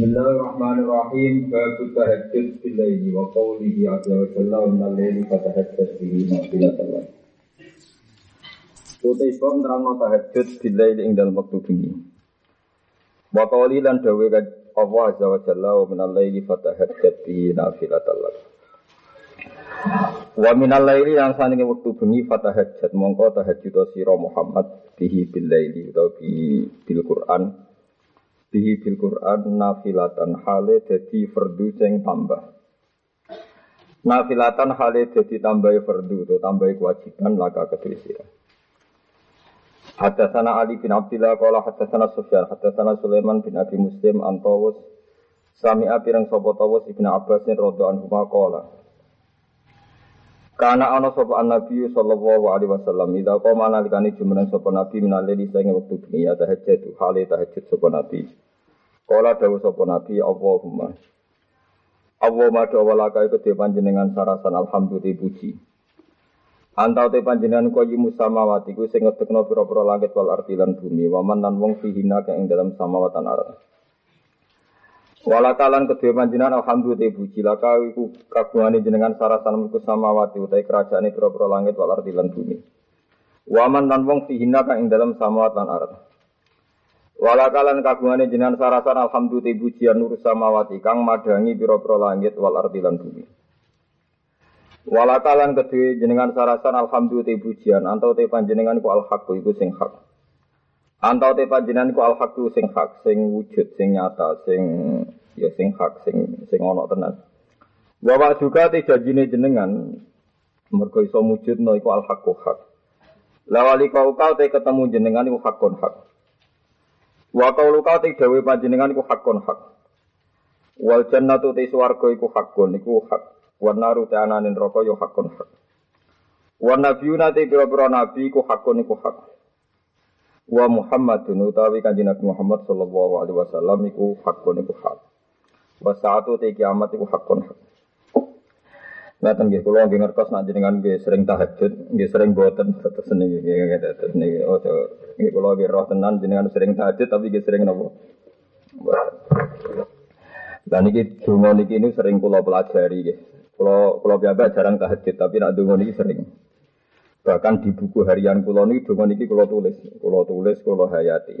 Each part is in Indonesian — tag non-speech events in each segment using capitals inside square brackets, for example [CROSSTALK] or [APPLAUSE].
Bismillahirrahmanirrahim. Babu tahajjud bil laili wa qawlihi azza wa jalla wa minal laili fatahajjud bihi nafilatan lak. Utai bab nerangno tahajud bil laili ing dalam waktu bengi. Wa qawli lan dawe Allah azza wa jalla wa minal laili fatahajjud bihi nafilatan lak. Wa minal laili yang sanenge waktu bengi fatahajjud mongko tahajud sira Muhammad bihi bil laili utawa bil Quran bihi bil Quran nafilatan hale dadi fardu sing tambah. Nafilatan hale dadi tambah fardu atau tambah kewajiban laka kedue sira. Hadatsana Ali bin Abdullah qala hadatsana Sufyan hadatsana Sulaiman bin Abi Muslim antawus sami apirang sapa tawus Ibnu Abbas radhiyallahu anhu qala Karena ana sapa Nabi sallallahu alaihi wasallam ida qoma nalikane jumeneng sapa Nabi minale sing wektu bengi ya tahajud hale tahajud sapa Nabi. Kala dawu sapa Nabi Allahumma Allahumma dawalaka iku te panjenengan sarasan alhamdulillah puji. Antau te panjenengan kaya musamawati ku sing ngedekno pira-pira langit wal ardi lan bumi waman lan wong fihina ing dalam samawatan arat. Walakalan kedua panjenengan alhamdulillah puji laka iku kagungane jenengan sarasan mulku samawati utai kerajaane pira-pira langit wal lan bumi. Waman lan wong fihina ing dalam samawatan arat. Walakalan kagungane jenengan sarasan alhamdulillah pujian nur samawati kang madangi pira-pira langit wal lan bumi. Walakalan kedue jenengan sarasan alhamdulillah pujian antau te panjenengan ku al haq iku hak. Antau te panjenengan ku al haq sing hak, sing wujud, sing nyata, sing ya sing hak, sing sing ana tenan. Wa juga te janjine jenengan mergo iso wujudno iku al haq hak. Lawali kau kau te ketemu jenengan iku hakun hak. Wa qaulu ka te dawe panjenengan iku hakun hak. Wal jannatu te swarga iku hakun iku hak. Wa naru te ananin neraka yo hakun hak. Wa nabiyuna te pira-pira nabi iku hakun iku hak. Wa Muhammadun utawi kanjeng Nabi Muhammad sallallahu alaihi wasallam iku hakun iku hak. Wa saatu te kiamat iku hakun hak. Ngaten nggih kula nggih ngertos nek jenengan nggih sering tahajud, nggih sering boten terus niki nggih terus niki oh nggih kula nggih roh tenan jenengan sering tahajud tapi nggih sering napa? Dan niki donga niki ini sering kula pelajari nggih. Kula kula biasa jarang tahajud tapi nek donga niki sering. Bahkan di buku harian kula niki donga niki kula tulis, kula tulis kula hayati.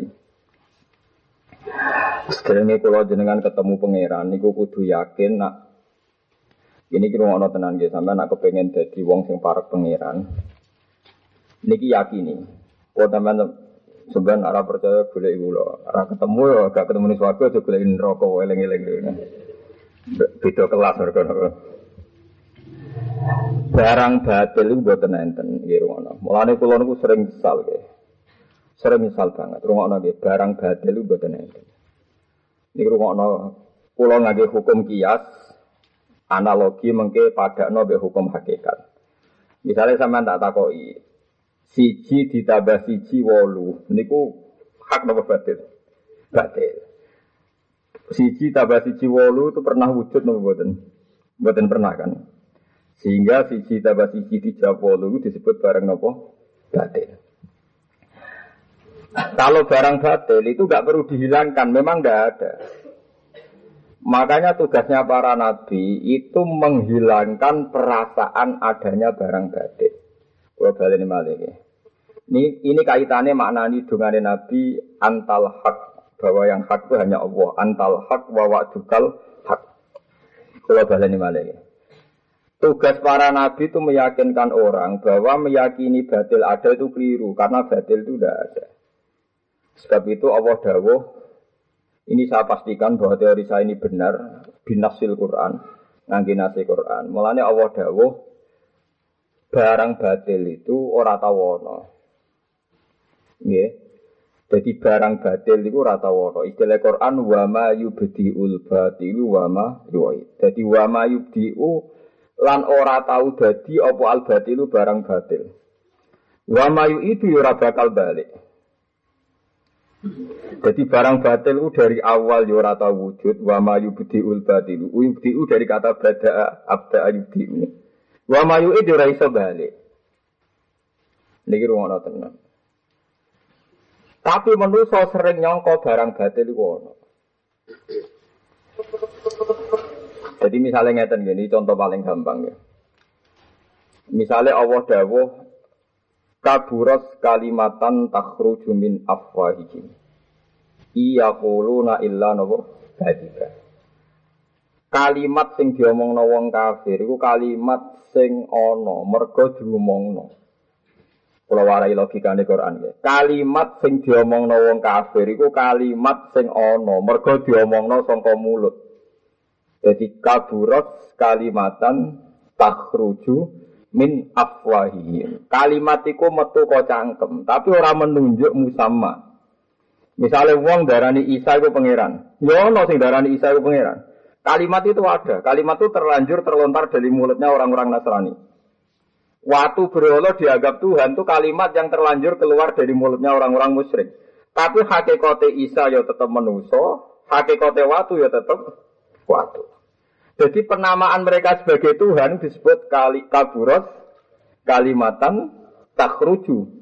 Sekarang kula jenengan ketemu pangeran niku kudu yakin nak ini kira ngono tenan nggih sampean nak kepengen dadi wong sing parek pangeran. Niki yakini. Kok sampean sampean ora percaya golek kula. Ora ketemu ya gak ketemu ning swarga aja golek neraka eling-eling. Beda kelas mereka. Barang batil itu mboten enten nggih ngono. Mulane kula niku sering misal nggih. Sering misal banget. Rungokno nggih, barang batil itu mboten enten. Niku rungokno kula ngangge hukum kias analogi mengke pada nobe hukum hakikat. Misalnya sama tak takoi, siji ditambah siji wolu, niku hak nopo batil, batil. Siji tambah siji wolu itu pernah wujud nopo boten, boten pernah kan. Sehingga siji tambah siji tiga wolu disebut barang nopo batil. Kalau barang batil itu nggak perlu dihilangkan, memang nggak ada. Makanya tugasnya para nabi itu menghilangkan perasaan adanya barang batik. Kalau balik ini Ini, ini kaitannya maknani dengan nabi antal hak bahwa yang hak itu hanya Allah. Antal hak wa wa'dukal hak. Kalau balik ini Tugas para nabi itu meyakinkan orang bahwa meyakini batil ada itu keliru karena batil itu tidak ada. Sebab itu Allah dawuh ini saya pastikan bahwa teori saya ini benar binasil Quran, ngangge nasi Quran. Mulanya Allah dawuh barang batil itu ora tawono. Nggih. Jadi barang batil itu ora tawono. Istilah Quran wa ma yubdiul batilu wa ma yu'id. Jadi wa ma yubdiu lan ora tahu dadi apa al batilu barang batil. Wa ma yu'idu ora bakal balik. Jadi barang batil itu dari awal ya ora tau wujud wa ma yubdiul batil. Yubdiu dari kata bada abda yubdiu. Wa ma yu'id ora iso balik. Niki rumono tenan. Tapi manusia sering nyongko barang batil iku ono. Jadi misalnya ngeten gini, contoh paling gampang ya. Misalnya Allah dawuh kaburos kalimatan takhruju min afwahihim. Iya kuluna illa nopo kadiba. Kalimat sing diomongno wong kafir iku kalimat sing ana mergo diomongno. Kula warai logikane Quran ya. Kalimat sing diomongno wong kafir iku kalimat sing ana mergo diomongno saka mulut. Jadi kaburat kalimatan takhruju min afwahihim. Kalimat iku metu kok cangkem, tapi orang menunjuk musamma. Misalnya wong darani Isa iku pangeran. Ya ono sing darani Isa iku pangeran. Kalimat itu ada. Kalimat itu terlanjur terlontar dari mulutnya orang-orang Nasrani. Waktu berolo dianggap Tuhan itu kalimat yang terlanjur keluar dari mulutnya orang-orang musyrik. Tapi hakikate Isa ya tetap menuso, hakikate watu ya tetap waktu. Jadi penamaan mereka sebagai Tuhan disebut kali kaburos kalimatan takruju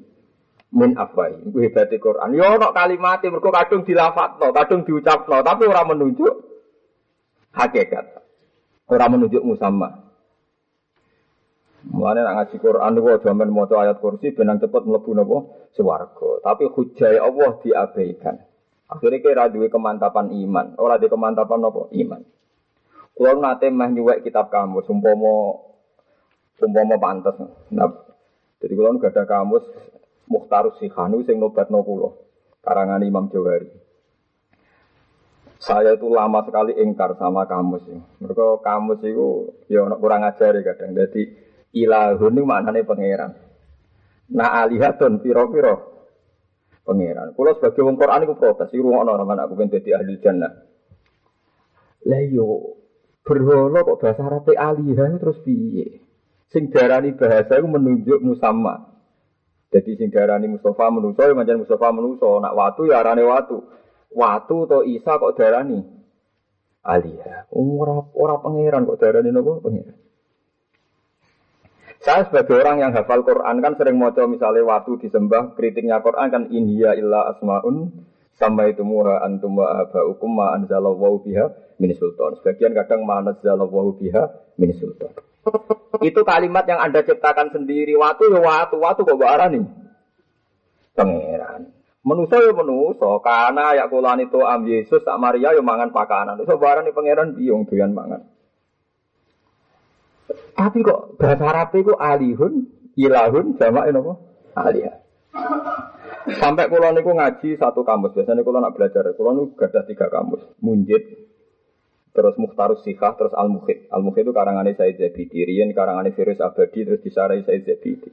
min afwai. Iku hebate Quran. Yo ono kalimat mergo kadung dilafatno, kadung diucapno, tapi orang menunjuk hakikat. Orang menunjuk musamma. Mulane nak ngaji Quran niku aja men maca ayat kursi benang cepet mlebu napa swarga. Tapi hujah Allah diabaikan. Akhirnya kira duwe kemantapan iman, ora di kemantapan apa? Iman. Kulo nate meh nyuwek kitab kamus, umpama umpama pantes. Nah, jadi kulo gak ada kamus Muhtarus Sihanu sing nobatno kulo. Karangan Imam Jawari. Saya itu lama sekali ingkar sama kamus ini. Mereka kamus itu ya kurang ajar ya kadang. Jadi ilahun itu maknanya pangeran. Nah alihatun piro-piro pangeran. Kalau sebagai wong Quran itu protes, iku ngono nama aku pengen jadi ahli jannah. Lah berhala kok bahasa Arab alihan terus piye? Sing darani bahasa itu menunjuk musamma. Jadi sing darani Mustafa menuso ya manjan Mustafa menuso, nak watu ya arane watu. Watu atau Isa kok darani aliyah. Ora ora pangeran kok darani nopo pangeran. Saya sebagai orang yang hafal Quran kan sering mau misalnya waktu disembah kritiknya Quran kan inhiya illa asmaun sama itu muha antum wa abaukum ma anzalallahu biha min sultan. Sebagian kadang ma anzalallahu biha min sultan. Itu kalimat yang Anda ciptakan sendiri. Waktu ya waktu, waktu kok nih Pangeran. Menuso ya menuso, karena ya kulan itu am Yesus tak Maria ya mangan pakanan. Itu barang pangeran biung doyan mangan. Tapi kok bahasa Arab itu alihun, ilahun, ini apa? Aliyah. Sampai kulon niku ngaji satu kamus. Biasanya kulon nak belajar, kulon niku gadah tiga kamus. Munjid, terus Muhtarus Sikah, terus Al Mukhid. Al Mukhid itu karangannya Said Zabidi, Rian karangannya Virus Abadi, terus disarai Said Zabidi.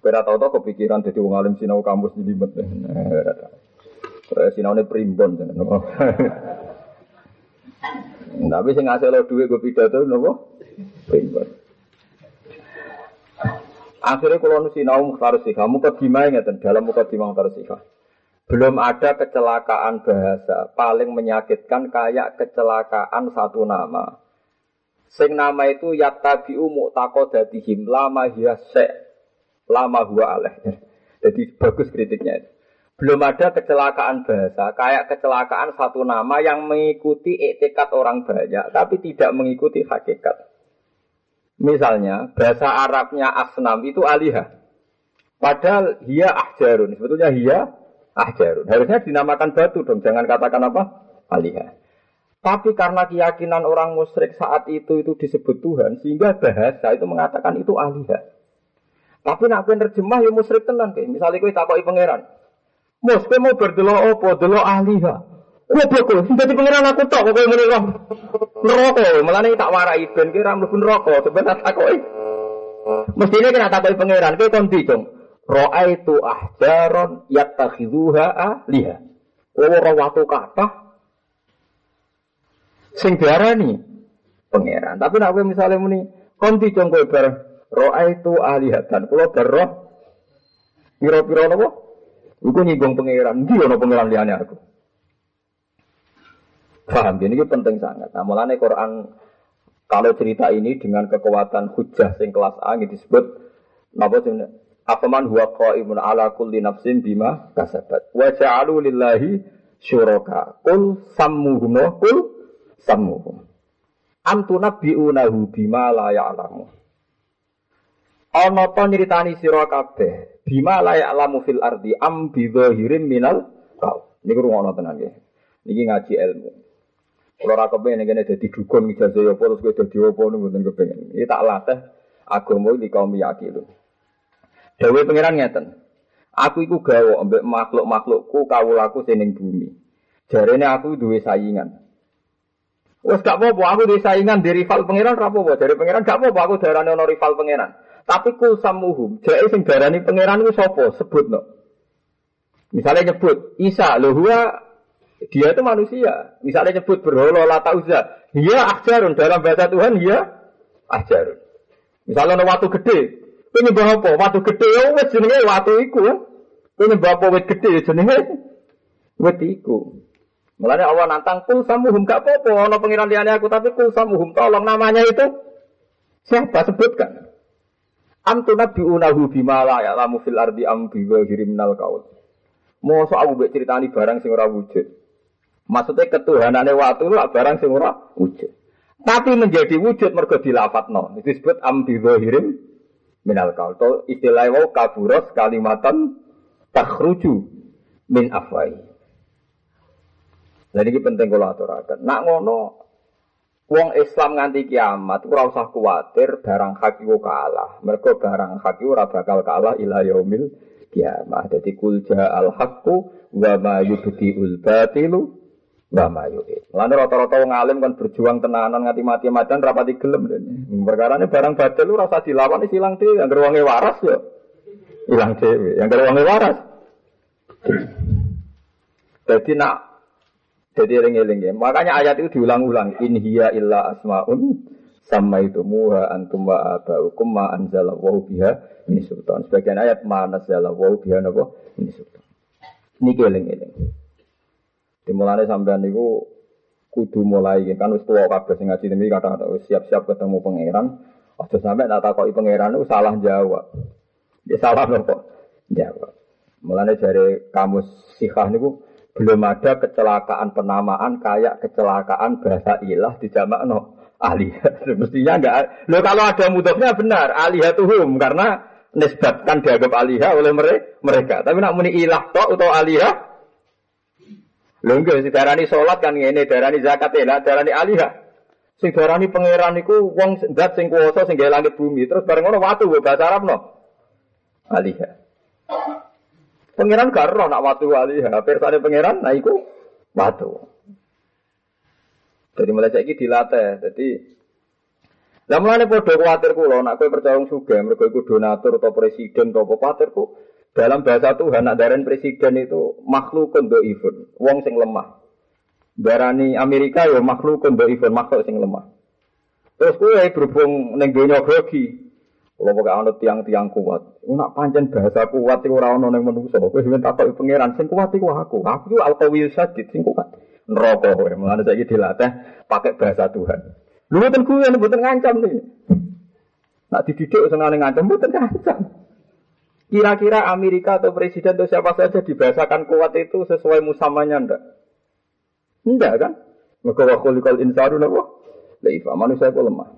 Kira tau tau kepikiran jadi wong alim sinau kamus di limet. Sinau ini primbon. Tapi sing ngasih lo duit gue pidato nopo? Akhirnya kalau nusi sinau mukhtar sikha, muka dimai ngeten dalam muka dimai mukhtar sikha. Belum ada kecelakaan bahasa paling menyakitkan kayak kecelakaan satu nama. Sing nama itu yatabiu mu'taqadatihim lama hiya lama huwa aleh. [LAUGHS] Jadi bagus kritiknya itu. Belum ada kecelakaan bahasa, kayak kecelakaan satu nama yang mengikuti etikat orang banyak, tapi tidak mengikuti hakikat. Misalnya, bahasa Arabnya asnam itu alihah. Padahal hia ahjarun. Sebetulnya hia ahjarun. Harusnya dinamakan batu dong. Jangan katakan apa? Alihah. Tapi karena keyakinan orang musyrik saat itu itu disebut Tuhan, sehingga bahasa itu mengatakan itu alihah. Tapi nak kowe terjemah ya musyrik tenan kayak. Misalnya kowe takoki pangeran. Mus, mau berdelok apa? Delok alihah. Goblok kowe, dadi pangeran aku tok kok ngene kok. Neraka, melane tak warai ben kira mlebu neraka, sebenarnya takoki. Mestine kena takoki pangeran, kowe kon dicung. Ra'aitu ahjaron yattakhidhuha ahliha. Ora watu kata sing diarani pangeran. Tapi nek kowe misale muni kon dicung kowe bar ra'aitu alihatan. Kula berroh pira-pira napa? Iku nyinggung pangeran. Ndi ana pangeran liyane aku? Paham? Ini penting sangat. Nah, mulanya Quran kalau cerita ini dengan kekuatan hujah sing kelas A ini disebut napa sebenarnya afaman huwa qaimun ala kulli nafsin bima kasabat wa ja'alu lillahi syuraka kul sammuhum kul sammuhum Am tunabbi'unahu bima la ya'lamu. Ana to nyritani sira kabeh bima la ya'lamu fil ardi am bi dhahirim minal qaul. Niku rungono tenan nggih. Niki ngaji ilmu. Kalau ora kepengen ngene dadi dukun ijazah ya terus kowe dadi apa niku mboten kepengen. Iki tak latih agama iki kaum yakin. Dewe pangeran ngeten. Aku iku gawe ambek makhluk-makhlukku kawulaku sing ning bumi. Jarene aku duwe saingan. Wes gak apa-apa, aku di saingan di rival pangeran ra apa-apa. Dari pangeran gak apa-apa aku darane ono rival pangeran. Tapi kul samuhum, jake sing darani pangeran iku sapa? Sebutno. Misalnya nyebut Isa, lho huwa dia itu manusia. Misalnya nyebut berhala lata uzza, dia ajarun dalam bahasa Tuhan dia ajarun. Misalnya ada watu gede, ini nyembah apa? Watu gede ya wis jenenge watu iku. Kowe nyembah apa wit gede jenenge wit iku. Mulane Allah nantang kul samuhum gak apa-apa pengiran liyane aku tapi kul samuhum tolong namanya itu siapa sebutkan. Am tunabbi'unahu bima la ya'lamu fil ardi am bi ghairi minal qaul. Mosok aku mbek critani barang sing ora wujud. Maksudnya ketuhanannya waktu itu barang sing ora wujud. Tapi menjadi wujud mergo dilafatno. Itu disebut ghairim minal qaul. To istilah wau kaburos kalimatan takhruju min afwai. Jadi ini penting kalau aturakan. Nak ngono, wong Islam nganti kiamat, ora usah kuatir barang hak iku kalah. Mereka barang hak ora bakal kalah ila yaumil kiamat. Jadi kul al haqqu wa ma yubdiul batilu wa ma yu'id. Lan rata-rata wong alim kan berjuang tenanan nganti mati-matian rapati gelem dene. Perkara ini barang batil lu rasa dilawan wis ilang dhewe, anggere wonge waras ya. Ilang dhewe, anggere wonge waras. Jadi nak jadi eling-eling ya. Makanya ayat itu diulang-ulang. In hiya illa asmaun sama itu muha antum wa abaukum ma anzala wa biha ini sultan. Sebagian ayat ma wa biha napa ini sultan. Ini eling-eling. Dimulai sampean niku kudu mulai kan wis tuwa kabeh sing ngaji kata-kata siap-siap ketemu pangeran. Aja sampe tak takoki pangeran itu salah jawab. Dia salah nopo? Jawab. Mulane dari kamus sikah niku belum ada kecelakaan penamaan kayak kecelakaan bahasa ilah di jamak no alihah. [LAUGHS] Mestinya enggak. Lo kalau ada mudahnya benar tuhum karena nisbatkan dianggap alihah oleh mereka. Tapi nak muni ilah tok atau alihah Lho enggak sing darani salat kan ngene, darani zakat ya, darani alihah. Sing darani pangeran iku wong zat sing kuwasa sing gawe langit bumi. Terus bareng ngono watu bahasa Arab no. Alihah. Pangeran gak roh nak watu wali. Ya, persane pangeran nah iku watu. Jadi mulai saiki dilatih. Jadi lah mulane padha kuwatir kula nak kowe percaya wong sugih mergo iku donatur atau presiden atau apa ku dalam bahasa Tuhan nak daren presiden itu makhluk dhaifun, wong sing lemah. Darani Amerika ya makhluk dhaifun, makhluk sing lemah. Terus kowe berhubung ning donya grogi, kalau pakai anut tiang-tiang kuat, nak pancen bahasa kuat itu orang yang menungso. Kau sebenarnya takut pangeran, sing kuat itu aku. Aku itu alkawil sadid, sing kuat. Neraka kowe, mulane saiki dilatih pakai bahasa Tuhan. Lu mboten kuwi mboten ngancam nih. Nak dididik senengane ngancam mboten ngancam. Kira-kira Amerika atau presiden atau siapa saja dibahasakan kuat itu sesuai musamanya ndak? Ndak kan? Maka wa khuliqal insanu napa? Laifa manusia itu lemah.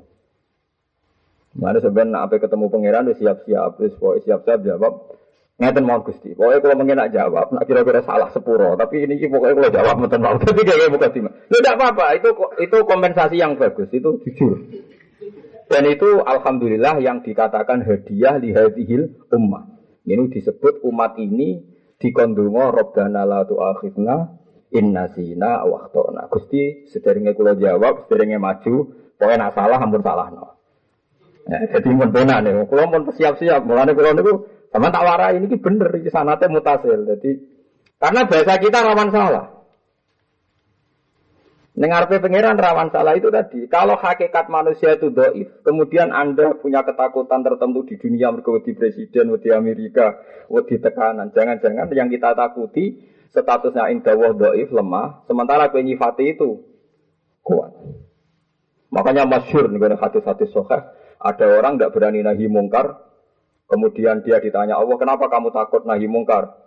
Mana sebenarnya apa ketemu pangeran udah siap-siap, terus pokoknya siap-siap jawab. Ngeten mau gusti. Pokoknya kalau mungkin nak jawab, nak kira-kira salah sepuro. Tapi ini pokoknya kalau jawab mungkin mau. [LAUGHS] Tapi kayak bukan sih. Lu tidak apa-apa. Itu itu kompensasi yang bagus. Itu jujur. Dan itu alhamdulillah yang dikatakan hadiah lihadihil ummah. Ini disebut umat ini dikondungo Robbana la tu'akhidna inna zina waktona. Gusti sederenge kula jawab, sederenge maju, pokoknya nak salah ampun salah no. Ya, jadi mun penak nih, kalau mau siap-siap, mulane kalau niku sama tak warai ini bener di sana teh mutasil. Jadi karena bahasa kita rawan salah. Dengar pangeran rawan salah itu tadi. Kalau hakikat manusia itu doif, kemudian anda punya ketakutan tertentu di dunia di presiden, di Amerika, di tekanan. Jangan-jangan yang kita takuti statusnya indah doif lemah, sementara penyifati itu kuat. Makanya masyur nih hati-hati sohah ada orang tidak berani nahi mungkar, kemudian dia ditanya Allah, kenapa kamu takut nahi mungkar?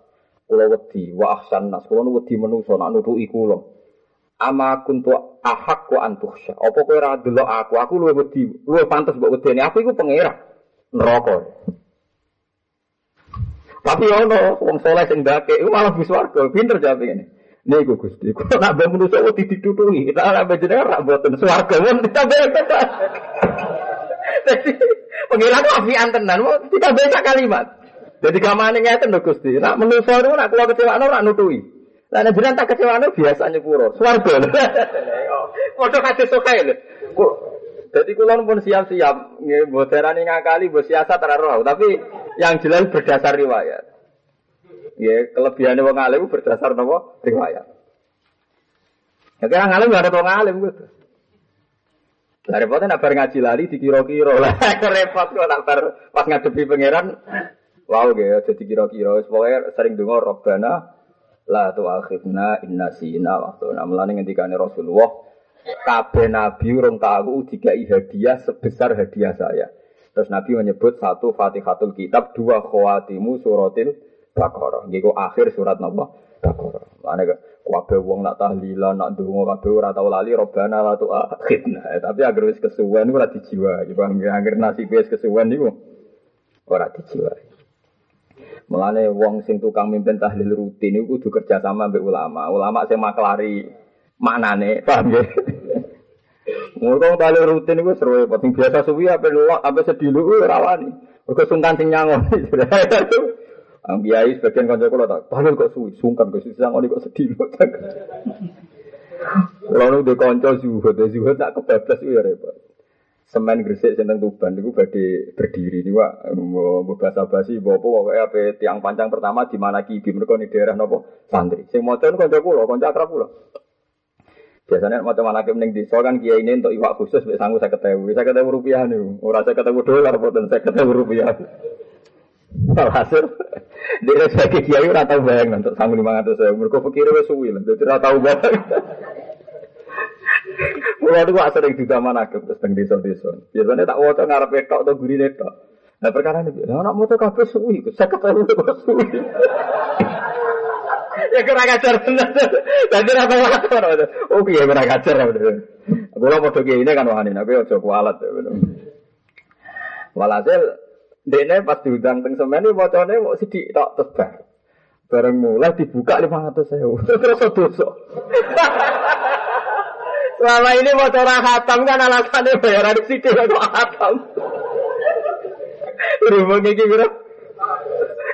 Kulo wedi wa ahsan nas, kulo wedi menuso nak nuduki kulo. Ama kuntu ahak ku antuhsya. Apa kowe ora delok aku? Aku luwih wedi, luwih pantes mbok wedeni. Aku iku pangeran neraka. Tapi ono wong soleh sing ndake iku malah bis warga. Pinter ini. Niku Gusti, kok nak ben manusa kok ditutuhi. Kita ora jenengan ra mboten swarga mun ditambahi. Jadi pengiran afian tenan, kita beda kalimat. Jadi kamane ngeten lho Gusti. Nak manusa niku nak kula kecewakno ora nutuhi. Lah nek jenengan tak kecewakno biasanya pura. Swarga. Padha kados sokae lho. Jadi kulon pun siap-siap, nggih bocerani ngakali, bos siasat ora tapi yang jelas berdasar riwayat. Ya, kelebihannya wong alim berdasar nopo riwayat. Ya kira ngalim gak ada wong alim gitu. Lah repotnya nak ngaji lari dikira-kira lah repot kok nak pas ngadepi pangeran. Wow ya jadi kira-kira pokoknya sering dengar Robbana la tu'akhidna inna sina waktu namlane ngendikane Rasulullah kabeh nabi urung tahu dikai hadiah sebesar hadiah saya. Terus Nabi menyebut satu Fatihatul Kitab, dua khawatimu suratil Baqarah. Nggih akhir surat napa? Baqarah. Mane kabeh wong nak tahlilan, nak ndonga kabeh ora tau lali robana la tu akhirna. Tapi agar wis kesuwen ora dijiwa. Bang agar nasib wis kesuwen niku ora dijiwa. Mulane wong sing tukang mimpin tahlil rutin iku kudu kerja sama mbek ulama. Ulama sing maklari maknane, paham nggih? [LAUGHS] Mergo tahlil rutin iku seru penting biasa suwi ape nolak ape sedilu ora wani. Mergo sungkan sing nyangon. [LAUGHS] Ang biayi sebagian kanca kula tak, "Paling kok suwi, sungkan kok sisang oni kok sedih lho." Kalau [LAUGHS] nu de kanca zuhud, zuhud tak kebablas ya repot. Semen Gresik sing Tuban niku badhe berdiri niku Pak. Mbok basa basi mbok apa ape tiang pancang pertama di mana kibi mereka ning daerah napa santri. Sing maca kanca kula, kanca akrab kula. Biasanya mau teman hakim neng desa kan kiai ini untuk iwak khusus bisa sanggup saya ketemu, saya rupiah nih, orang saya ketemu dolar, dan saya ketemu rupiah. Alhasil, [LAUGHS] dia sebagai kiai ora tau bayang sanggup lima ratus saya. Mereka pikir wes suwi lah, jadi ora tau. Mulai itu gua sering juga mana ke terus teng desa-desa. Biasanya tak waca ngarep tok atau guri tok. Nah perkara ini, nah anak motor kafe suwi, saya ketemu kok suwi. [LAUGHS] Ya kira ngajar bener. Jadi ora tau waca. Oh kira ngajar bener. Kula padha ini kan wahane, tapi aja kualat. Walhasil Dene pas diundang teng semen iki macane mau sithik tok tebar. Bareng mulai dibuka 500 sewu. [LAUGHS] Terus dosa. Selama ini mau cara hatam kan alasannya bayaran sidik kok hatam. Rumah iki kira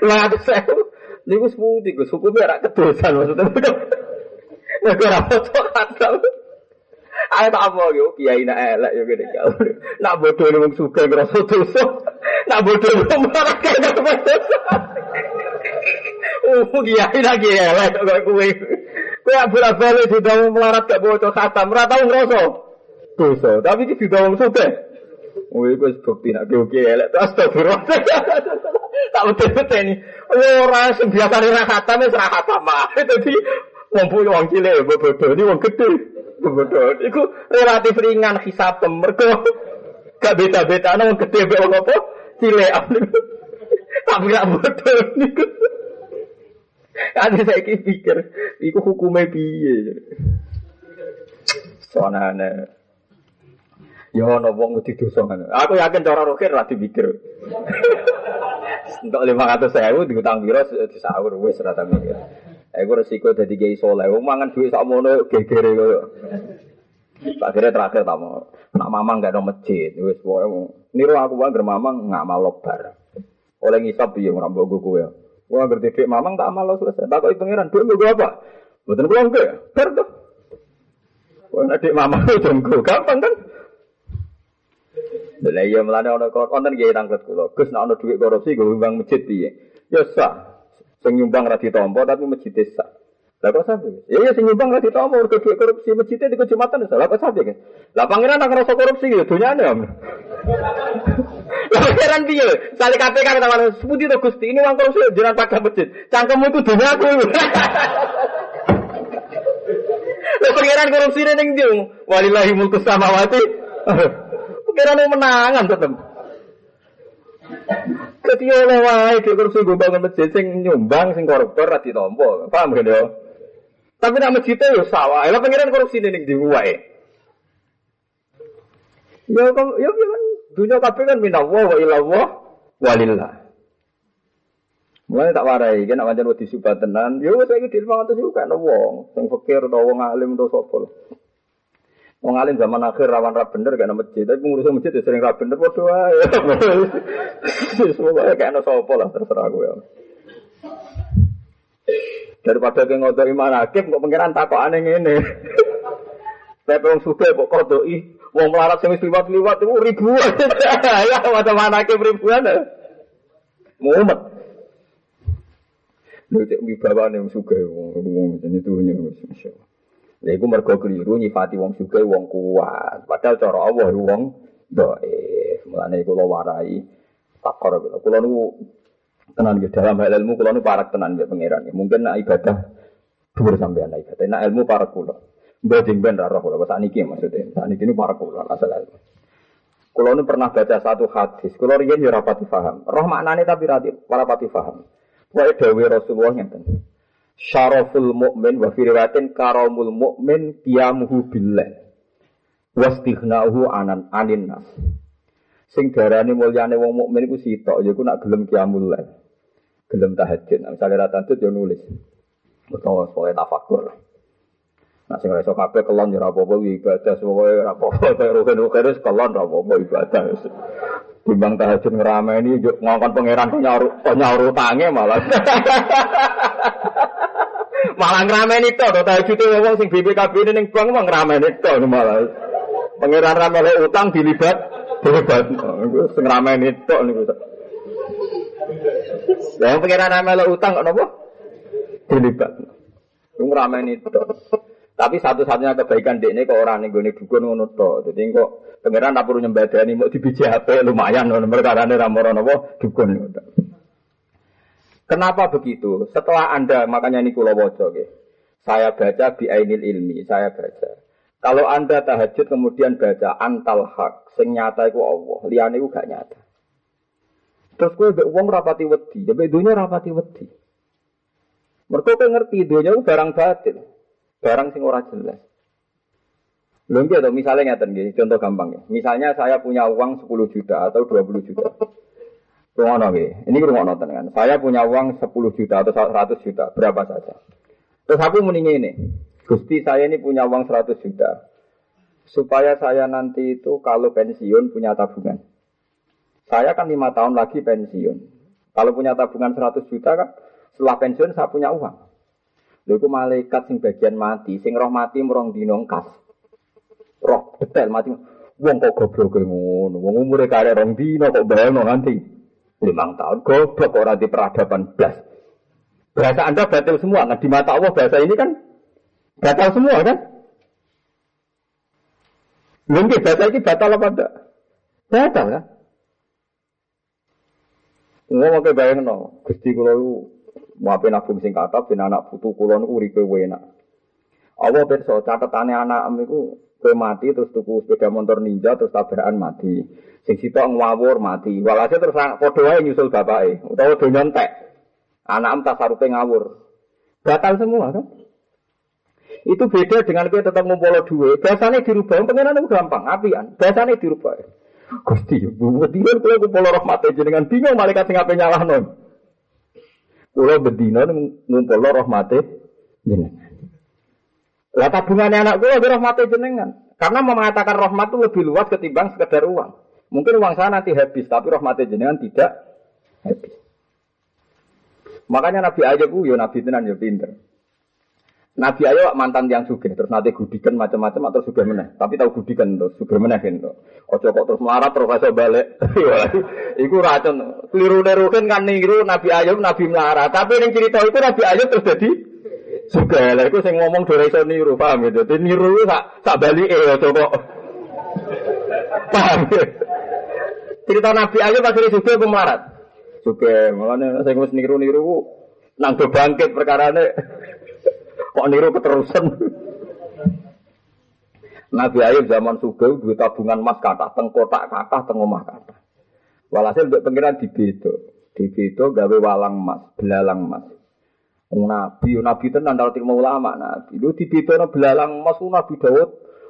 500 sewu. Niku seputi Gus, hukumnya ora kedosan maksudnya. Nek ora foto hatam. Ayo tak apa yo kiai nak elek yo gede kau. Nak bodoh ni suka ngerasa dosa. Nak bodoh wong malah kaya dosa. Uh kiai nak kiai elek kowe. Kowe bolak balik di dalam melarat gak bocor khatam, ora tau ngerasa dosa. Tapi di wong suka. Oh, iku wis bukti nak kiai elek. Astagfirullah. [LAUGHS] Tak betul-betul ini. Ora sing biasa ora khatam wis ora khatam. Dadi wong wong cilik bodoh ini wong gede. Bodoh. Iku relatif ringan hisap mergo gak beda-beda nang gede mbek wong apa cilekan. [LAUGHS] Tapi gak bodoh niku. [LAUGHS] Ada saya pikir, iku hukumnya piye? Soalnya Ya ana wong wedi dosa ngono. Aku yakin cara rokir ra dipikir. Untuk 500.000 diutang piro disaur wis ra mikir. Aku resiko jadi gay soleh. Wong mangan duit sak mono gegere koyo. Akhirnya terakhir tak mau. Nak mamang gak ada masjid. Wis pokoke niru aku wae ger mamang ngamal lobar. Oleh ngisap piye ora mbok kowe. Wah ngerti dik mamang tak amal selesai. Takoki pangeran, "Duit nggo apa?" Mboten kula nggo. Bar to. Wah dik mamang [LAUGHS] jenggo gampang kan? Lah iya mlane ana konten nggih tanglet kula. Gus nek ana duit korupsi nggo nyumbang masjid piye? Ya sah. Sing nyumbang ra ditampa tapi masjid desa. Lah kok sampe? Ya ya sing nyumbang ra ditampa mergo duit korupsi masjid di kecamatan desa. Lah kok sampe kan? Lah pangeran nak ngrasa korupsi ya donyane om. Pangeran piye? Sale KPK ketahuan seputi to Gusti ini uang korupsi jenengan pakai masjid. Cangkemmu itu dunia aku. Lah pangeran korupsi ning ndi? Walillahi mulku samawati. Pangeran menangan tetep. Jadi oleh wae di kursi gue bangun masjid sing nyumbang sing koruptor ra ditampa. Paham kan ya? Tapi nak masjidnya ya sawah. Lah pengiran korupsi ning ndi wae. Ya kan ya kan dunia kabeh kan minallah wa ilallah walillah. Mulai tak warai, nak wajan wedi subah tenan. Yo wis saiki dil mangan tuh kan wong sing fakir utawa wong alim utawa sapa. Wong alim zaman akhir rawan ra bener kan masjid, tapi pengurus masjid ya sering ra bener padha wae. [LAUGHS] Semoga kayak ana sapa lah terserah gue. Ya. Daripada ke ngotot iman hakim kok takokane ngene. [LAUGHS] Tapi wong suka kok kodoi, wong melarat sing liwat-liwat itu ribuan. [LAUGHS] ya macam-macam hakim ribuan. Mumet. Lha cek wibawane wong sugih wong jenenge dunya wis masyaallah. Lha iku mergo keliru nyifati wong sugih wong kuat. Padahal cara Allah wong dhaif. Mulane kula warai takor kula. Kula niku tenan nggih dalam hal ilmu kula niku parak tenan mbek pangeran. Mungkin nak ibadah dhuwur sampean ibadah. Nak ilmu parak kula. Mbok ben ra roh kula sakniki maksudnya. Sakniki niku parak kula asal. Kulo ini pernah baca satu hadis. Kulo riyen ya rapati paham. Roh maknane tapi rapati paham. Wa dawe Rasulullah ngeten. Syaraful mukmin wa fi riwayatin karamul mukmin qiyamuhu billah. Wastighna'uhu anan anin nas. Sing darani mulyane wong mukmin iku sitok yaiku nak gelem qiyamul lail. Gelem tahajud. Misalnya ra tahajud yo nulis. Utawa soal tafakur. Nah, sing iso kabeh kelon yo ora apa-apa ibadah, pokoke ora apa-apa, [LAUGHS] kaya rugen-rugen kelon ora apa-apa ibadah. Timbang tahajud ngerameni yuk ngongkon pangeran nyaur nyaur utange malah. [LAUGHS] malah ngrameni to to tahajud wong sing BPKB ini ning bank mah ngrameni to malah. Pangeran ra utang dilibat dilibat. Iku sing ngrameni to niku. Lah pangeran ra utang kok napa? Dilibat. Ngrameni to. Tapi satu-satunya kebaikan dek ini kok orang nih gue dukun ngono to. Jadi kok pangeran tak perlu nyembadani mau dibiji HP lumayan loh. Mereka ada ramoran apa dukun. Kenapa begitu? Setelah anda makanya ini kulo wojo Saya baca di ainil ilmi. Saya baca. Kalau anda tahajud kemudian baca antal hak, sing nyata itu Allah, liane itu gak nyata. Terus gue be uang rapati wedi, ya dunia rapati wedi. Mereka ngerti dunia itu barang batil barang sing ora jelas. Nggih to, misalnya ngeten nggih, contoh gampang ya. Misalnya saya punya uang 10 juta atau 20 juta. Rungono nggih. Ini rungono tenan. Saya punya uang 10 juta atau 100 juta, berapa saja. Terus aku muni ini. Gusti saya ini punya uang 100 juta. Supaya saya nanti itu kalau pensiun punya tabungan. Saya kan lima tahun lagi pensiun. Kalau punya tabungan 100 juta kan, setelah pensiun saya punya uang. Lha iku malaikat sing bagian mati, sing roh mati merong dino kas. Roh detail mati. Wong kok goblok ngono. Wong umure kare rong dino kok bayangno nanti. Limang tahun goblok ora di peradaban blas. Bahasa Anda batil semua. Nah di mata Allah bahasa ini kan batal semua kan? Mungkin bahasa ini batal apa enggak? Batal kan? Ngomong ke bayang no, Gusti kalau Muape nabung sing kata ben anak putu kula niku uripe enak. Allah pirsa catetane anak em iku kowe mati terus tuku sepeda motor ninja terus tabrakan mati. Sing sitok ngawur mati. Walhasil terus padha wae nyusul bapake utawa do nyontek. Anak tasarupe ngawur. Batal semua kan? Itu beda dengan kita tetap ngumpul duit. Biasanya dirubah, pengenan itu gampang, apian. Biasanya dirubah. Gusti, bu, dia kalau ngumpul rahmat dengan bingung malaikat sing ape nyalah non. Kulo bedino ngumpul rahmate jenengan. Lah tabungannya anak kulo rahmate jenengan. Karena mengatakan rahmat itu lebih luas ketimbang sekedar uang. Mungkin uang saya nanti habis, tapi rahmate jenengan tidak habis. Makanya Nabi aja bu, yo Nabi tenan yo pinter. Nabi ayo mantan yang suge, terus nanti gudikan macam-macam atau suge meneh. Tapi tahu gudikan terus suge meneh gitu. Ojo kok terus melarat iso balik. [LAUGHS] iku racun. Keliru nerukin kan nih gitu Nabi Ayub Nabi melarat. Tapi yang cerita itu Nabi Ayub terus jadi suge. Lah iku sing ngomong dhewe iso niru, paham gitu. Jadi niru sak sak balik eh ojo kok. [LAUGHS] Paham ya? Cerita Nabi Ayub pas suge apa melarat? Suge. Makanya saya wis niru-niru nang bangkit perkara Kok niru keterusan? Nabi Ayub zaman suga duit tabungan emas kata, teng kotak kata, teng omah kata. Walhasil di beto, di beto gawe walang emas, belalang emas. Nabi, nabi tenan nandal terima ulama nabi. Lu dibedana belalang mas nabi Daud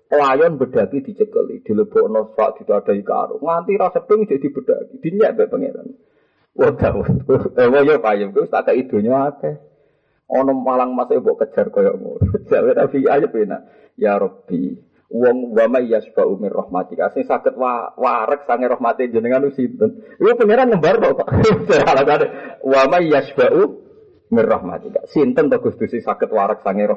pelayan bedaki dicekeli, dilebokno sak ditadai karo. Nganti rasa ping jadi bedaki, dinyak be pangeran. Wah Daud, eh ya payung, wis tak idonya akeh. Ono malang mas mbok kejar koyo ngono. [LAUGHS] Jawe nabi ayo pena. Ya Rabbi, wong wa may yasba'u min rahmatika sing saged wa warek sange rahmate jenengan sinten. Iku pangeran nembar kok. [LAUGHS] Wa may yasba'u mir rahmatika. Sinten to Gusti sing saged warak sange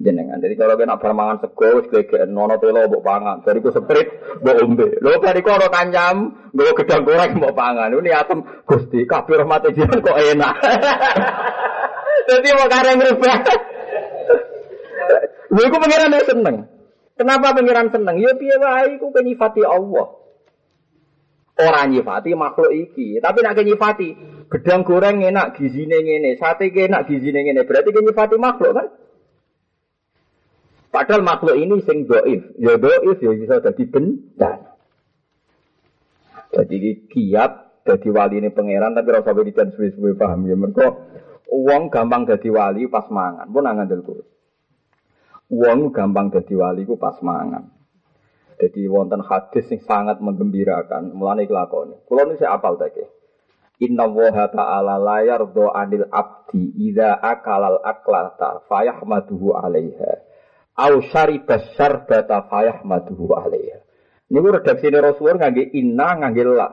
jenengan. Jadi kalau kena mangan sego nono telo mbok pangan. Dari ku seprit mbok ombe. Lho bari kok ora kancam, nggo gedang goreng mbok pangan. Ini atem Gusti kabeh rahmate jenengan kok enak. [LAUGHS] Jadi mau kareng ngrubah. Lha iku pangeran seneng. Kenapa pangeran seneng? Ya piye wae iku penyifati Allah. Orang nyifati makhluk iki, tapi nak nyifati gedang goreng enak gizine ngene, sate enak gizine ngene, berarti nyifati makhluk kan? Padahal makhluk ini sing doif, ya doif ya bisa jadi bencana. Jadi kiat jadi wali ini pangeran tapi rasa berikan suwe-suwe paham ya mereka uang gampang jadi wali pas mangan pun angan delku. Uang gampang jadi wali ku pas mangan. Jadi wonten hadis yang sangat menggembirakan, mulane kelakon. Kulo ini saya apal tadi. Inna woha ta'ala layar do anil abdi ida akalal aklata fayahmaduhu alaiha. Au syaribas syarbata fayahmaduhu alaiha. Ini redaksi ini Rasulullah ngangge inna ngangge la.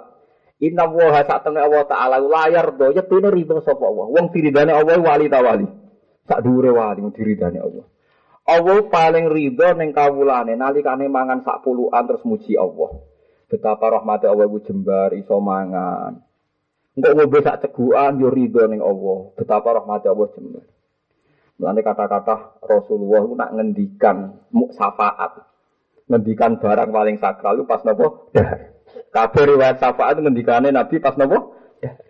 Inna saat temen Allah ta'ala layar do ya tuh ridho sapa Allah. Wong diridane Allah wali tawali. Sak dure wali diridane Allah. Allah paling ridho neng kawulane nalikane mangan sak puluhan terus muji Allah. Betapa rahmati Allah iku jembar iso mangan. Engkau ngombe sak cegukan yo ridho neng Allah. Betapa rahmati Allah jembar. Mulane kata-kata Rasulullah nak ngendikan syafaat. Ngendikan barang paling sakral pas nopo dahar. Kabeh riwayat syafaat ngendikane Nabi pas nopo dahar.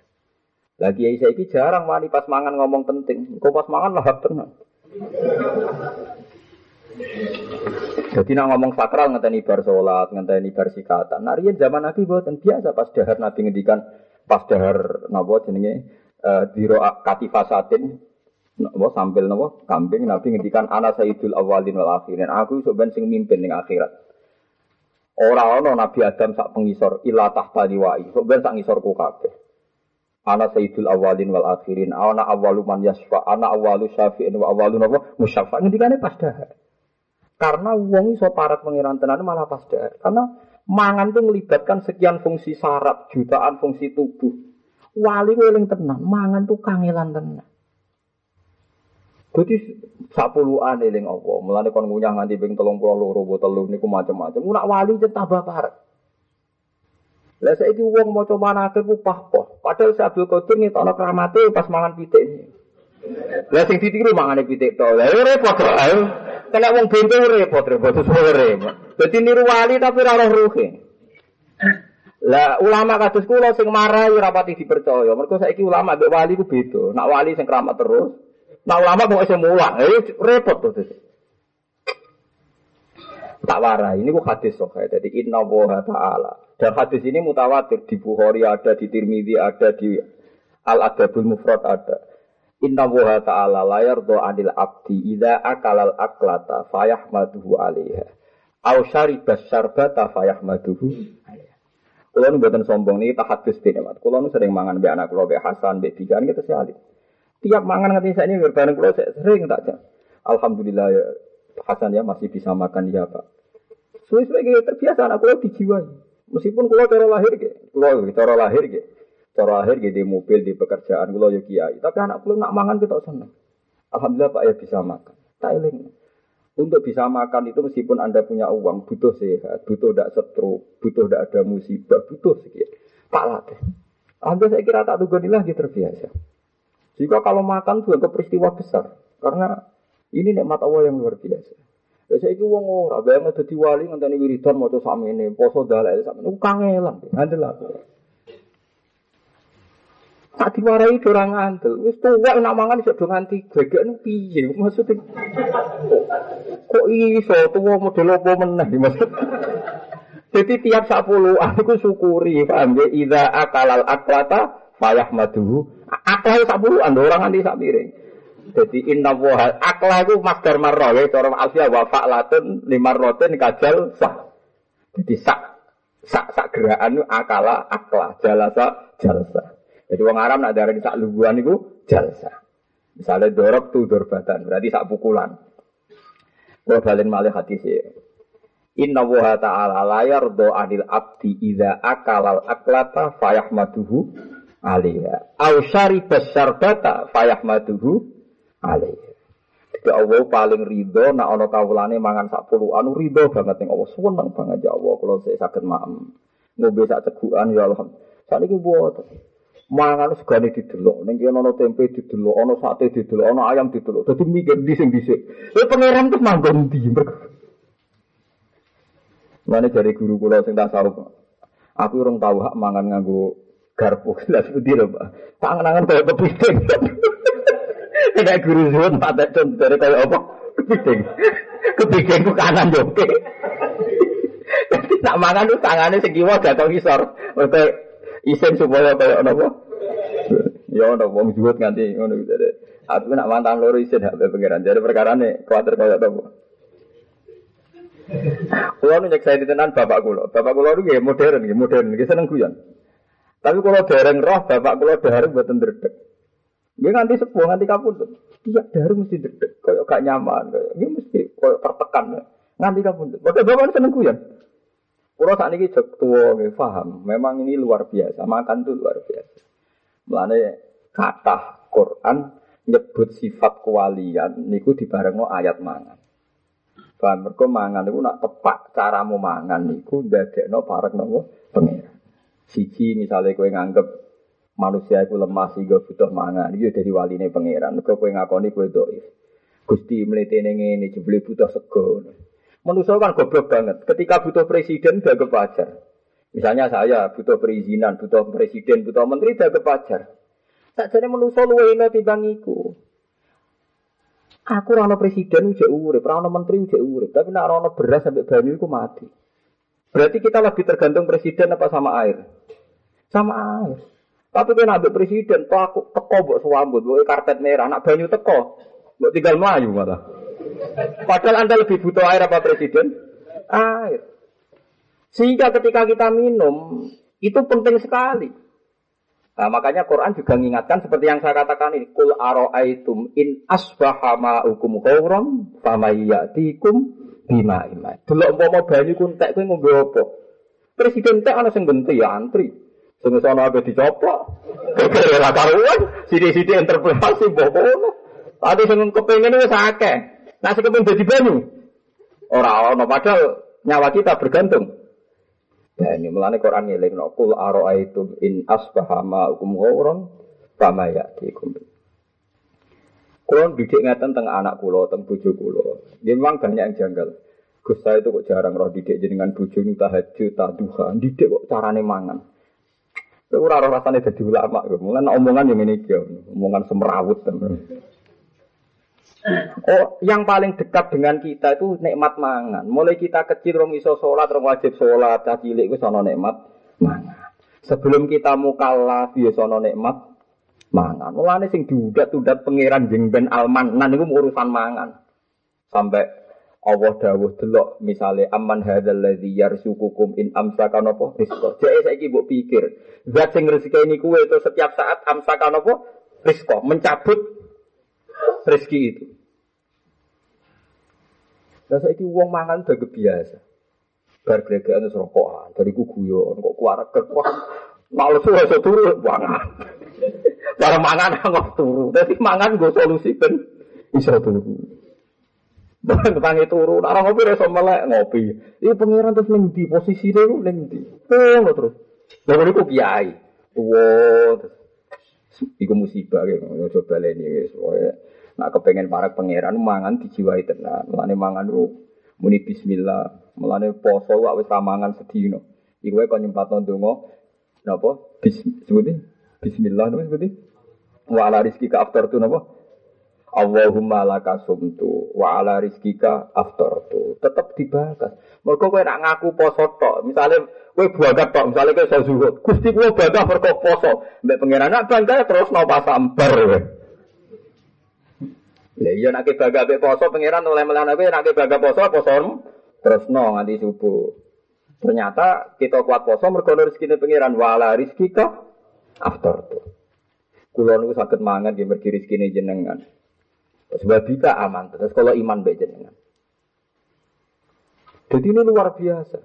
Lagi saya ini jarang wani pas mangan ngomong penting. Kok pas mangan lahap tenang. Jadi nak ngomong sakral ngenteni bar sholat, ngenteni bar sikatan. Nah, zaman Nabi buatan biasa pas dahar Nabi ngendikan pas dahar napa jenenge uh, diro katifasatin napa sambil napa kambing Nabi ngendikan ana sayyidul awalin wal akhirin. Aku iso ben sing mimpin ning akhirat. Ora ana Nabi Adam sak pengisor ila tahta liwai. Sok ben sak ngisorku kabeh. Ana sayyidul awalin wal akhirin. Ana awalu man yasfa, ana awalu syafi'in wa awalu napa musyafa. Ngendikane pas dahar. Karena wong iso parat pengiran tenan malah pas dahar. Karena mangan itu melibatkan sekian fungsi saraf, jutaan fungsi tubuh. Wali weling tenan, mangan tuh kangelan tenan. Jadi sapuluan eling Allah. Mulane kon ngunyah nganti ping 32 botol telu niku macam-macam. Nak wali tambah parah. Lah saiki wong maca manake ku pah-pah. Padahal si Abdul Qadir ngetokno kramate pas mangan pitik. Lah sing ditiru mangane pitik to. Lah repot to. Kena wong bento repot repot sore. Dadi niru wali tapi ora roh ruhe. Lah ulama kados kula sing marah ora pati dipercaya. Mergo saiki ulama mbek wali ku beda. Nak wali sing keramat terus, nak ulama kok isih mulang. Eh repot to. Tak warai, ini ku hadis sok ya. Jadi inna wa ta'ala. Dan hadis ini mutawatir di Bukhari ada, di Tirmidzi ada, di Al Adabul Mufrad ada. Inna woha ta'ala layar do anil abdi ida akalal aklata fayahmaduhu alaiha. Au syaribas syarbata fayahmaduhu Kulo nu buatan sombong nih tahadus di nemat. Kulo nu sering mangan be anak kulo be Hasan be Bijan gitu sekali. Tiap mangan ngerti saya ini berbareng kulo saya sering tak Alhamdulillah ya Hasan ya masih bisa makan ya pak. Suwe-suwe gitu terbiasa anak kulo dijiwai. Meskipun kulo cara lahir gitu, kulo cara lahir gitu. Cara akhir gitu mobil di pekerjaan kulo yo kiai. Tapi anak kulo nak mangan kita seneng. Alhamdulillah Pak ya bisa makan. Tak eling. Untuk bisa makan itu meskipun Anda punya uang, butuh sehat, butuh tidak stroke, butuh tidak ada musibah, butuh sekian. Pak latih. Anda saya kira tak tugas lagi terbiasa. Jika kalau makan juga ke peristiwa besar. Karena ini nikmat Allah yang luar biasa. Ya saya itu uang orang, bayang ada di wali ngenteni wiridan sama ini, poso dalai sama ini, kangelan, nanti lah. Tak diwarai ora ngantel. Wis tuwek nak mangan iso do nganti glegek piye maksudnya. Kok iso tuwa model apa meneh maksud. Jadi tiap sapuluhan aku syukuri paham ya idza akalal aklata fayah maduhu. Akal sapuluhan orang nganti sak piring. Jadi inna wa akla itu masdar marra ya cara alfiah wa fa'latun limarratin kajal sah. Jadi sak sak sak gerakan itu akala akla jalasa jalsa. Jadi wong Arab nak darani sak luguan itu jalsa. Misalnya dorok tuh dorbatan berarti sak pukulan. Kalau balen malih hati sih. Inna wa ta'ala la yardo anil abdi idza akalal aklata fayahmaduhu alaiha. Au syaribas syarbata fayahmaduhu alaiha. Jadi Allah paling ridho nak ana kawulane mangan sak anu ridho banget ning Allah seneng banget ya Allah kalau saya sakit maem. Ngombe sak cegukan ya Allah. Saiki buat mangan segane didelok ning kene ana tempe didelok ana sate didelok ana ayam didelok dadi mikir di sing dhisik lha pangeran tuh manggon ndi Mana dari guru kula sing tasawuf. Aku urung tahu hak mangan nganggo garpu. [LAUGHS] Lah seperti lho, Pak. Tangan-tangan kaya kepiting. [LAUGHS] Nek guru zuhud patek contoh dari kaya apa? Kepiting. [LAUGHS] Kepiting ku kanan yo. Nak mangan tuh tangannya sing kiwa jatuh ngisor. Oke, isen supaya kaya apa? Ya ono wong zuhud nganti ngono gitu. Aku nak mantan loro isen hak pengiran. Jadi perkara nih kuatir kaya apa? Kulo nu saya tenan bapak kulo. Bapak kulo itu modern, nggih modern, nggih seneng guyon. Tapi kalau dereng roh bapak kulo dereng buatan dredeg. Nggih nganti sepuh nganti kapundhut. Dia dereng mesti dredeg, koyo gak nyaman, nggih mesti koyo tertekan. Nganti kapundhut. Bapak bapak seneng guyon. Kulo saat ini jek tua, nggih paham. Memang ini luar biasa, makan tuh luar biasa. Mulane kata Quran nyebut sifat kewalian niku dibarengno ayat mangan. Paham mergo mangan niku nak tepak caramu mangan niku ndadekno parek nopo pengira. Siji misalnya kowe nganggep manusia itu lemah sehingga butuh mangan, itu dari waline pangeran. Mergo kowe ngakoni kowe dhaif. Gusti mletene ngene jebule butuh sego. Manusia kan goblok banget. Ketika butuh presiden dia kepajar. Misalnya saya butuh perizinan, butuh presiden, butuh menteri dia kepajar. Tak jadi manusia luwe timbang iku. Aku rano presiden udah urip, rano menteri udah urip, tapi nak rano beras sampai banyu itu mati. Berarti kita lebih tergantung presiden apa sama air? Sama air. Tapi kan ambil presiden, toh aku teko buat suambut, buat karpet merah, nak banyu teko, buat tinggal melayu malah. Padahal anda lebih butuh air apa presiden? Air. Sehingga ketika kita minum, itu penting sekali. Nah, makanya Quran juga mengingatkan seperti yang saya katakan ini, kul aro'aitum in asbaha ma'ukum ghauram famayyatikum bima ima. Delok umpama banyu ku entek kowe ngombe apa? Presiden tek ana sing benti ya antri. Sing sono ape dicoplok. Ora karuan, sithik-sithik interpretasi mbok ngono. Ada sing kepengin wis akeh. Nah sing kepengin dadi banyu. Ora ana padahal nyawa kita bergantung. Ya ini melane Quran ngiling no kul aro'aitum in asbaha ma'ukum ghauron fama ya'tikum. Kulon didik ngeten teng anak kulo, teng bojo kulo. Memang banyak yang janggal. Gus saya itu kok jarang roh didik jenengan bojo nu tahajud, duha. Didik kok carane mangan. Kowe ora roh rasane ulama. Mulane omongan yang ini omongan semrawut. Oh, yang paling dekat dengan kita itu nikmat mangan. Mulai kita kecil rong iso sholat, rong wajib sholat, cilik wis ana nikmat mangan. Sebelum kita mukallaf ya ana nikmat mangan. Mulane sing diudat-udat pangeran jeng ben alman, nan niku urusan mangan. Sampai Allah dawuh delok misale aman hadzal ladzi yarzuqukum in amsaka napa rizqa. Jek saiki mbok pikir, zat sing rezeki kuwe itu setiap saat amsaka napa rizqa, mencabut rezeki itu. Lah saiki wong mangan udah biasa. Bar gregekan wis rokokan, dari ku guyon kok kuarek kok males wae turu mangan. Bareng mangan [LAUGHS] kok turu. Dadi mangan go solusi ben iso turu. Bareng tangi turu, ora ngopi iso melek ngopi. Iki pengiran terus ning di posisi ku ning ndi? Oh, terus. Lah niku kiai. Tuwa Iku musibah gitu, coba leni wis. Nak kepengen para pangeran mangan dijiwai tenan. Mulane mangan lu muni bismillah. Mulane poso wae wis mangan sedina. Iku kon nyempatno donga napa? Bis Bismillah napa sebuti? Wa ala rizkika aftartu napa? Allahumma laka sumtu wa ala rizkika aftartu. Tetep dibahas. Mergo kowe nak ngaku poso tok, misale kowe bagat tok, misale kowe iso zuhud. Gusti kula bagat mergo poso. Mbek pangeran nak bangga terus napa sambar kowe. Iya nek baga be poso pangeran oleh melan aku nek baga poso poso terus no nganti subuh. Ternyata kita kuat poso mergo rezeki pangeran wala rezeki kok after tuh. Kulo niku saged mangan nggih mergi rezekine jenengan. Sebab kita aman terus kalau iman baik jenengan. Jadi ini luar biasa.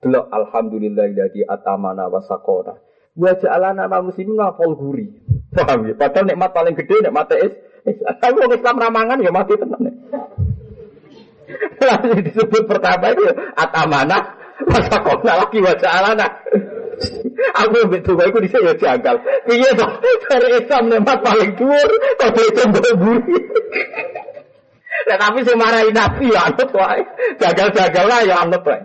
Delok alhamdulillah jadi atamana wasakona. Wa ja'alana muslimin wa guri. Paham ya? Padahal nikmat paling gede nikmat es tapi orang Islam ramangan ya mati tenan. Lalu disebut pertama itu atamana masa kona lagi wajah alana. Aku yang betul aku di ya jagal. Iya toh dari Islam nemat paling dhuwur kok itu buri. Nah, tapi sing marahi Nabi ya anut wae. Jagal-jagal lah ya anut wae.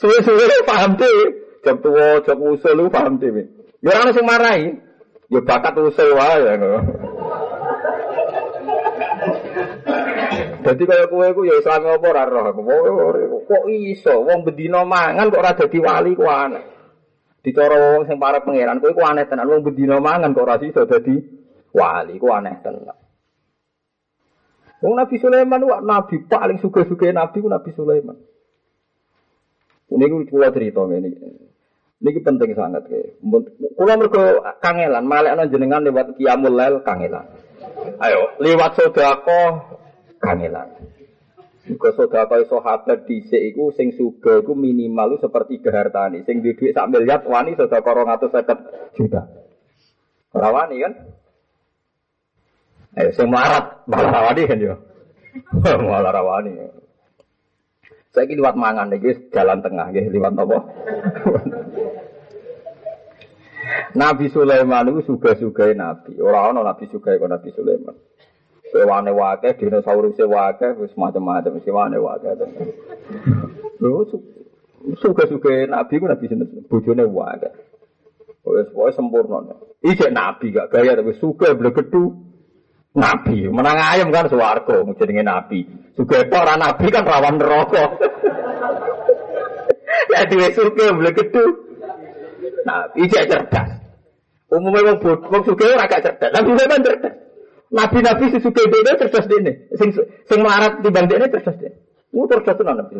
Suwe-suwe paham tuh. Jam tua, jam usul lu paham tuh. Ya orang sing marahi. Ya bakat usul wae ya. Jadi kaya kowe iku ya Islam apa ora. Kok iso wong bedino mangan kok ora dadi wali ku aneh. Dicara wong sing para pangeran kowe ku aneh tenan wong bedino mangan kok ora iso dadi wali ku aneh tenan. Wong Nabi Sulaiman wak nabi paling suka-suka nabi ku Nabi Sulaiman. Ini ku kula cerita ngene. Niki penting sangat ke. Kula mergo kangelan, malek jenengan lewat kiamul lail kangelan. Ayo, lewat sedekah kangelan. Muga sedekah sahabat dhisik iku sing sugih iku minimal seperti hartane. Sing duwe dhuwit sak miliar wani sedekah 250 juta. Ora wani kan? Ayo sing marat malah rawani kan yo. [LAUGHS] malah rawani. Saya ini lewat mangan nih, jalan tengah, gitu, lewat apa? [LAUGHS] Nabi Sulaiman itu suga-suga Nabi. Orang-orang Nabi suga Nabi Sulaiman. Hewane wae, dinosaurus wae, wis macam-macam wae. Lho suka-suka nabi ku nabi sinten bojone wae. Wis wae sempurna. Iki nabi gak gaya tapi suka blegedu. Nabi, menang ayam kan swarga jenenge nabi. Suka tok nabi kan rawan neraka. [LAUGHS] Jadi wis suka blegedu. Nabi cerdas. Umumnya wong bodoh, wong suka ora gak cerdas. Nabi memang cerdas. Nabi-nabi sesuka dene cerdas dene. Sing sing melarat timbang dene cerdas dene. Mu cerdas tenan Nabi.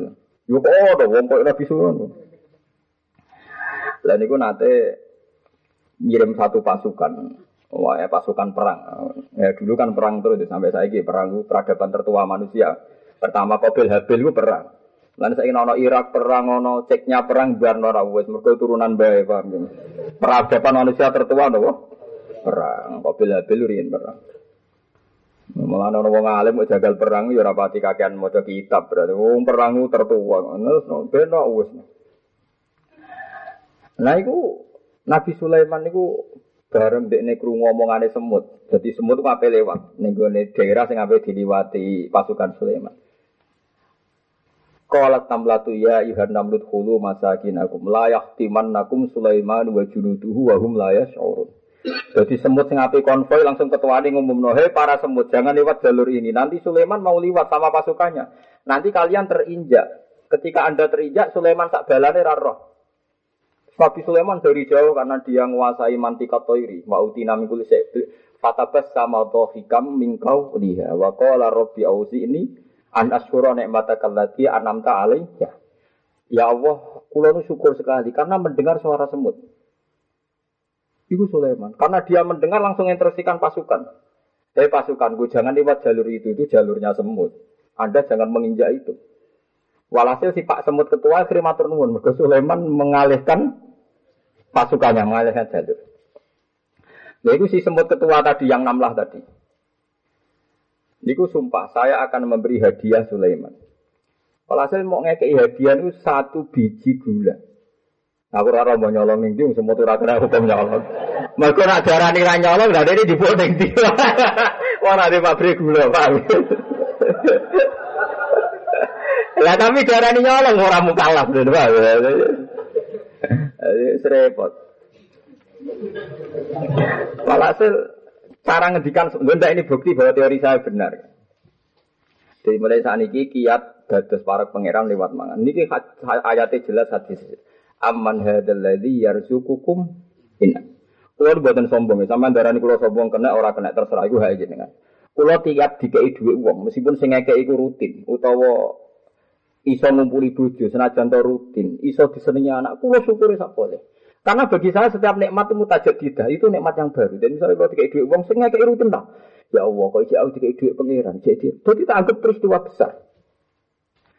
Yo kok ada wong kok Nabi Sulaiman. Lah niku nate ngirim satu pasukan. Wah, ya, pasukan perang. Ya dulu kan perang terus sampai saya perang peradaban tertua manusia. Pertama Qabil Habil itu perang. Lan saya ingin Irak perang, ono ceknya perang biar nora wes mereka turunan bayi paham Peradaban manusia tertua nopo perang. Qabil Habil riyen perang. Malah ana wong alim mau jagal perang ya ora pati kakean maca kitab berarti wong perang tertua. Ngono ben wis. Nah iku Nabi Sulaiman niku bareng dekne krungu omongane semut. Jadi semut ape lewat ning gone daerah sing ape diliwati pasukan Sulaiman. Qalat tamlatu ya ayuhan namlut khulu masakinakum la yahtimannakum Sulaiman wa junuduhu wa hum la yash'urun. Jadi semut sing api konvoy langsung ketuane ngumumno, "Hei para semut, jangan lewat jalur ini. Nanti Sulaiman mau lewat sama pasukannya. Nanti kalian terinjak. Ketika Anda terinjak, Sulaiman tak balane roh. Nabi Sulaiman dari jauh karena dia menguasai mantika toiri. Ma'utina mingkul Fatabas sama hikam mingkau liha. Wa qala rabbi auzi ini an asyura ni'mataka allati anamta alaiya. Ya Allah, kula syukur sekali karena mendengar suara semut. Iku Sulaiman. Karena dia mendengar langsung instruksikan pasukan. Eh pasukan, gue jangan lewat jalur itu, itu jalurnya semut. Anda jangan menginjak itu. Walhasil si Pak Semut Ketua akhirnya matur nuwun. Sulaiman mengalihkan pasukannya, mengalihkan jalur. Nah itu si Semut Ketua tadi yang namlah tadi. Niku sumpah, saya akan memberi hadiah Sulaiman. Walhasil mau ngekei hadiah itu satu biji gula. Aku ora mau nyolong ning ndi semua ora kena hukum nyolong. Mergo nak darani ra nyolong lha dene dibuat ning ndi. [LAUGHS] Ora di pabrik gula, Pak. [LAUGHS] Lah tapi darani nyolong ora mukallaf lho, Pak. Serepot. Walhasil cara ngedikan sebenarnya ini bukti bahwa teori saya benar. Jadi mulai saat ini kiat dados para pangeran lewat mangan. Ini ayatnya jelas hadis. Amman hadzal ladzi yarzuqukum in. Kulo buatan sombong, sama darani kulo sombong kena orang kena terserah iku hae jenengan. Kulo tiap dikei duit uang, meskipun sing ngekei iku rutin, utawa iso ngumpuli bojo senajan to rutin, iso disenengi anak, kulo syukuri sak boleh. Karena bagi saya setiap nikmat itu mutajadidah, itu nikmat yang baru. Dan misalnya kalau dikei duit uang, sing ngekei rutin tak? Ya Allah, kok iki aku dikei duit pangeran. Jadi, jadi tak anggap peristiwa besar.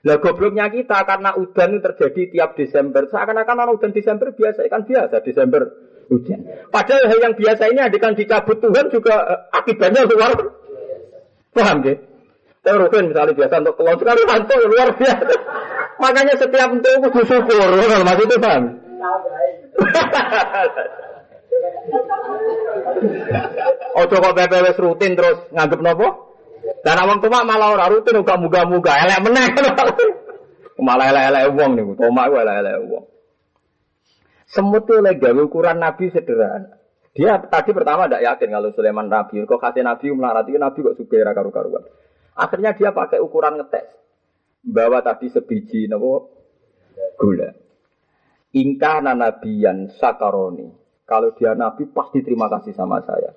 Lah gobloknya kita karena udan terjadi tiap Desember. Seakan-akan orang udan Desember biasa kan biasa Desember hujan. Padahal hal yang biasa ini adegan dicabut Tuhan juga eh, akibatnya luar Paham ya? Rutin misalnya biasa untuk keluar sekali hantu luar biasa. Makanya setiap untuk itu syukur, maksudnya paham? Ojo kok PPWS rutin terus nganggep nopo? Dan awang tumak malah ora rutin uga muga-muga elek meneh. malah elek-elek wong niku, tomak ku elek-elek wong. Semut itu gawe ukuran Nabi sederhana. Dia tadi pertama tidak yakin kalau Sulaiman Nabi. Kok kasih Nabi melarati Nabi kok supaya karu-karuan. Akhirnya dia pakai ukuran ngetes. Bawa tadi sebiji nopo gula. Ingka nabiyan sakaroni. Kalau dia nabi pasti terima kasih sama saya.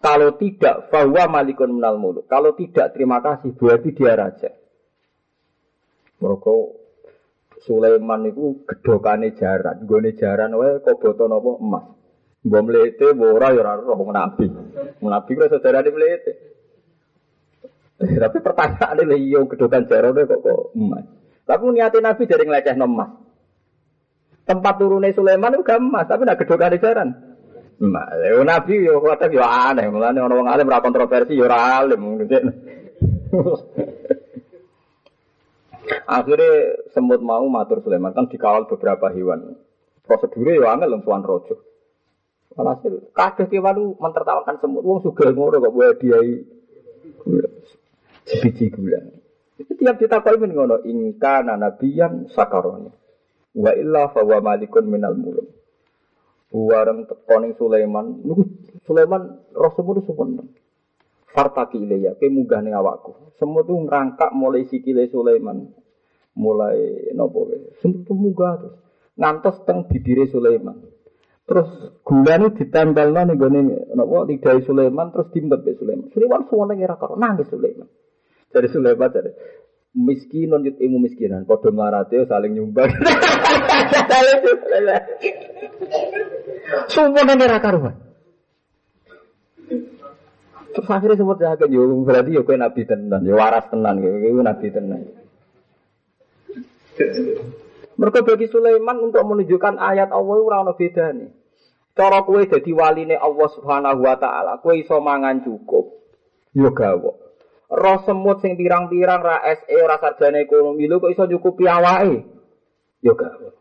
Kalau tidak, bahwa malikun menal muluk. Kalau tidak terima kasih, berarti dia raja. Mereka Sulaiman itu gedokane jaran, gue jaran wae kok boto nopo emas. Mbok mlete ora ya roh nabi. Nabi kok saudara di. Eh, tapi pertanyaan ini iya gedokan jarone kok kok emas. Tapi niatin nabi dari ngeleceh emas. Tempat turunnya Sulaiman itu emas, tapi nak gedokan jaran. Emas. Ya nabi yo kata yo aneh, mulane orang alim ora kontroversi yo ora alim. [LAUGHS] Akhirnya semut mau matur Sulaiman kan dikawal beberapa hewan. Prosedurnya yo angel tuan rojo. Alhasil kabeh kewan mentertawakan semut. Wong suka ngono kok buat dia sebiji gula. Itu tiap ditakoi men ngono ingka nabiyan sakaroni. Wa illa fa wa malikun minal muluk. Buareng tekoning Sulaiman, niku Sulaiman roh semut sumpun. Fartaki ilayya, ke munggah ning awakku. Semut itu ngerangkak mulai sikile Sulaiman. Mulai nopo Semut itu munggah terus. Ngantos teng bibire Sulaiman. Terus ini ditempel nih gue nih, nopo lidah Sulaiman terus dimbet be Sulaiman. Sulaiman semua lagi rakar nangis Sulaiman. Dari Sulaiman dari miskin nonjut ilmu miskinan, podo marate saling nyumbang. [LAUGHS] Semua nih rakar Terus akhirnya dia agak jauh berarti ya kue nabi tenan, ya waras tenan, ya nabi tenan. Mereka bagi Sulaiman untuk menunjukkan ayat Allah ora ono nih. Cara kue jadi waline Allah Subhanahu wa taala, kue iso mangan cukup. Yo gawe. Roh semut sing pirang-pirang ra SE ora sarjana ekonomi lho kok iso nyukupi awake. Yo gawe.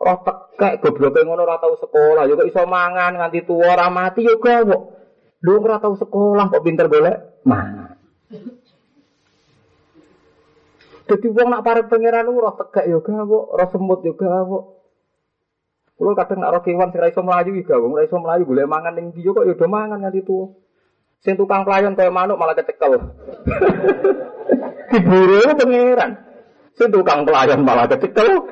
Roh tekek gobloke ngono ora tau sekolah, yo kok iso mangan nganti tuwa ora mati yo gawe. Lho ora tau sekolah kok pinter golek mangan. Jadi wong nak parek pangeran roh tegak yo gawe, roh semut yo gawe. Kulo kadang nak kewan sing ra iso mlayu iki gawang, ra golek mangan ning ndi kok ya do mangan nganti tuwa. Sing tukang pelayan kaya manuk malah kecekel. [LAUGHS] Diburu pangeran. Sing tukang pelayan malah kecekel.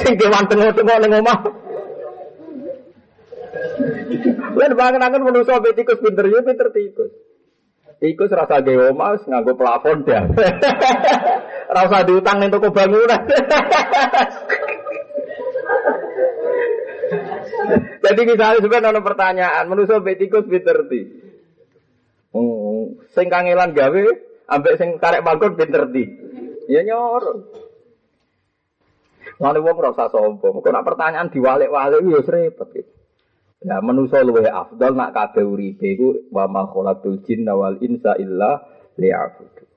Sing kewan tengok-tengok ning omah. Lan bangun-bangun manusa tikus pinter ya pinter tikus. Tikus rasa gawe omah nganggo plafon dah. [LAUGHS] Rasa diutang ning toko bangunan. [LAUGHS] Jadi misalnya sebenarnya ada pertanyaan, manusia betikus biterti. Oh, sing kangelan gawe, ambek sing karek bangkut biterti. Ya nyor. Lalu wong rasa sombong. Kok nak pertanyaan diwalik-walik ya repot gitu. Ya manusia luwe afdal nak kabeh uripe iku wa ma khalaqul jinna wal insa illa liya'budun.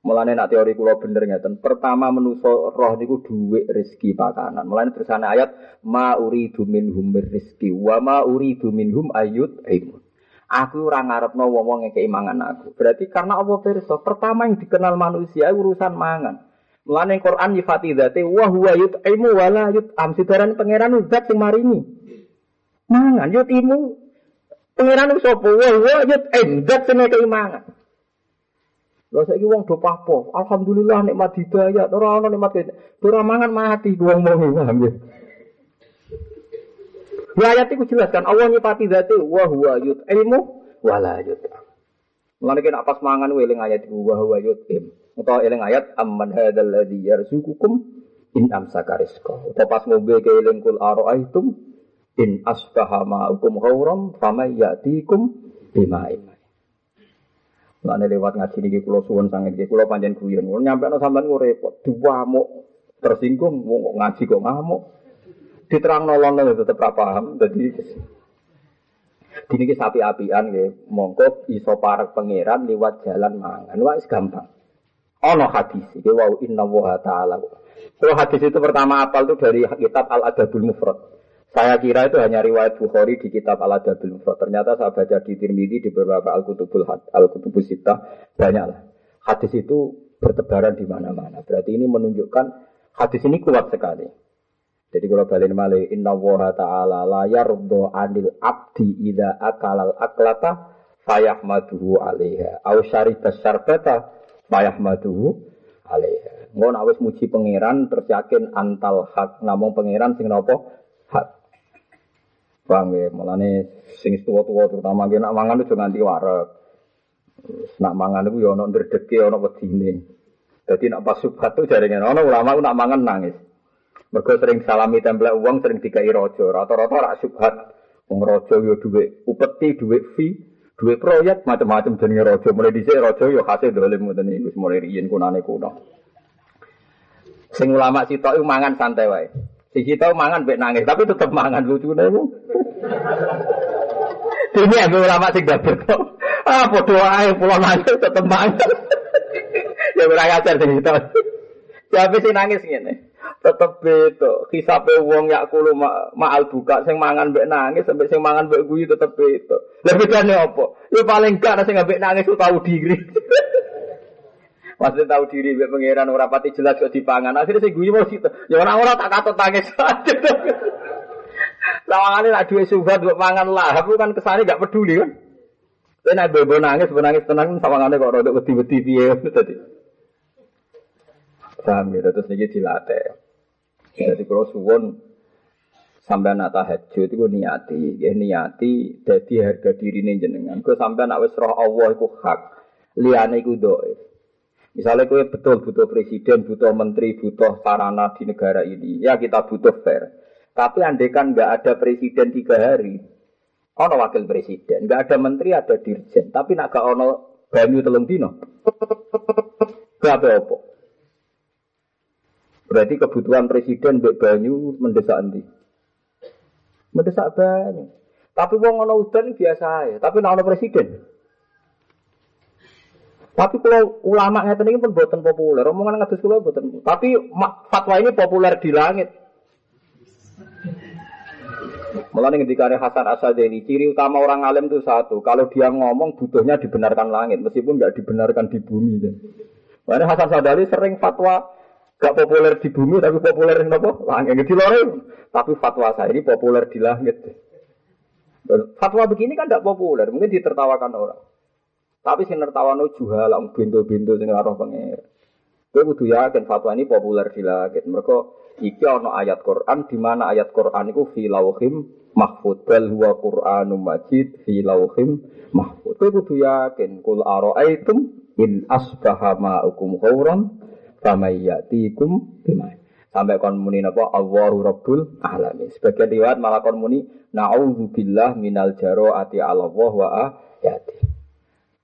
Mulane nak teori kula bener ngeten. Pertama menuso roh niku dhuwit rezeki pakanan. Mulane tersane ayat ma uridu minhum rizki wa ma uridu minhum imun. Aku ora ngarepno wong-wong ngekeki mangan aku. Berarti karena Allah pirsa, pertama yang dikenal manusia urusan mangan. Mulane Quran nyifati dzate wa huwa yut'imu wa la yut'am. Sidaran pangeran zat sing maringi. Mangan yutimu. Pangeran sapa? Wa huwa yut'im zat sing ngekeki mangan. Lha saiki wong do papo. Alhamdulillah nikmat hidayah, ora ana nikmat. Ora mangan mati wong mau paham ya. Ya ayat itu jelas kan Allah nyipati zati wa huwa yut'imu wa la yut'am. Mulane kena pas mangan eling ayat wa huwa yutim. Utawa eling ayat amman hadzal ladzi yarzuqukum in amsaka rizqa. Utawa pas ngombe keling kul ara'aitum in asbaha ma'ukum ghauram famay ya'tikum bima'in. Mulane lewat ngaji niki kula suwun sanget iki kula panjen guyon. Nyampe ana sampean ku repot, diwamuk, tersinggung, mau ngaji kok ngamuk. Diterang nolong tetep ra paham. Dadi Dini sapi apian ya, mongko iso parek pangeran lewat jalan mangan. Wah, gampang. Ono hadis, ya wow inna wa ta'ala. Kalau hadis itu pertama apal itu dari kitab Al Adabul Mufrad. Saya kira itu hanya riwayat Bukhari di kitab Al Adabul Mufrad. Ternyata saya baca di Tirmidzi di beberapa Al Kutubul Al Kutubus Sita banyaklah. Hadis itu bertebaran di mana-mana. Berarti ini menunjukkan hadis ini kuat sekali. Jadi kalau balik malih inna wa ta'ala la yardo anil abdi ida akalal aklata fayahmaduhu alaiha au syariba syarbata fayahmaduhu alaiha. Ngon awis muji pangeran terus antal hak namung pangeran sing napa hak. Paham ya, mulane sing tuwa-tuwa terutama ki nak mangan aja nganti wareg. Nak mangan iku ya ana ana wedine. Dadi nak pas subhat tuh jaringan ana ulama nak mangan nangis. Mergo sering salami templek uang sering dikai rojo. Rata-rata rak subhat. Wong yo duwe upeti, duwe fee, duwe proyek macam-macam jenenge rojo. Mulai dhisik rojo yo hasil dolim ngoten iki wis mulai riyen kunane kuno. Sing ulama sitok iku mangan santai wae. Si kita mangan mek nangis, tapi tetep mangan lucune iku. Ini yang ulama sing gabut kok. Ah, podo ae pulau nangis tetep mangan. [LAUGHS] ya ora ngajar sing kita. Ya nangis ngene tetep beda. Hisabe wong yak kulo ma'al buka sing mangan mbek nangis sampai sing mangan mbek guyu tetep beda. Lah bedane apa? Ya paling gak sing mbek nangis tahu diri. [LAUGHS] Maksudnya tahu diri mbek pangeran ora pati jelas kok dipangan. Akhirnya sing guyu situ. Ya orang-orang tak katut nangis. [LAUGHS] Lawangane nak duwe subhat mbok mangan lah, aku kan kesane gak peduli kan. Kowe nek bebo nangis, nangis tenang sawangane kok rodok wedi-wedi piye [LAUGHS] tadi. Paham ya, terus niki dilatih. Jadi kalau suwon sampai nak tahajud itu niati, ya niati jadi harga diri ini jenengan. Kau sampai nak roh Allah itu hak, liane itu doa. Misalnya kau betul butuh presiden, butuh menteri, butuh sarana di negara ini, ya kita butuh fair. Tapi andai kan nggak ada presiden tiga hari, ono wakil presiden, nggak ada menteri, ada dirjen. Tapi nak gak ono banyu telung dino, gak apa-apa. Berarti kebutuhan presiden mbek banyu mendesak nanti. Mendesak banyu. Tapi wong ana udan biasa ya, tapi nek presiden. Tapi kalau ulama ngeten ini pun buatan populer, omongan ngatus kula buatan. Tapi fatwa ini populer di langit. Mulane ketika ada Hasan Asadeni, ciri utama orang alim itu satu, kalau dia ngomong butuhnya dibenarkan langit, meskipun nggak dibenarkan di bumi. Makanya Hasan Sadali sering fatwa Gak populer di bumi tapi populer di apa? Langit di lore. Tapi fatwa saya ini populer di langit. Fatwa begini kan tidak populer, mungkin ditertawakan orang. Tapi sing nertawano juhala bintu-bintu sing roh pengir. Kowe kudu yakin fatwa ini populer di langit. Mereka iki ana ayat Quran di mana ayat Quran itu fi lauhim mahfud bal huwa Qur'anum majid fi lauhim mahfud. Kowe yakin kul ara'aitum in asbaha ma'ukum ghauran Famayyatikum bima. Sampai kon muni napa Allahu Rabbul Alamin. Sebagian riwayat malah kon muni naudzubillah minal ati ala Allah wa ayati.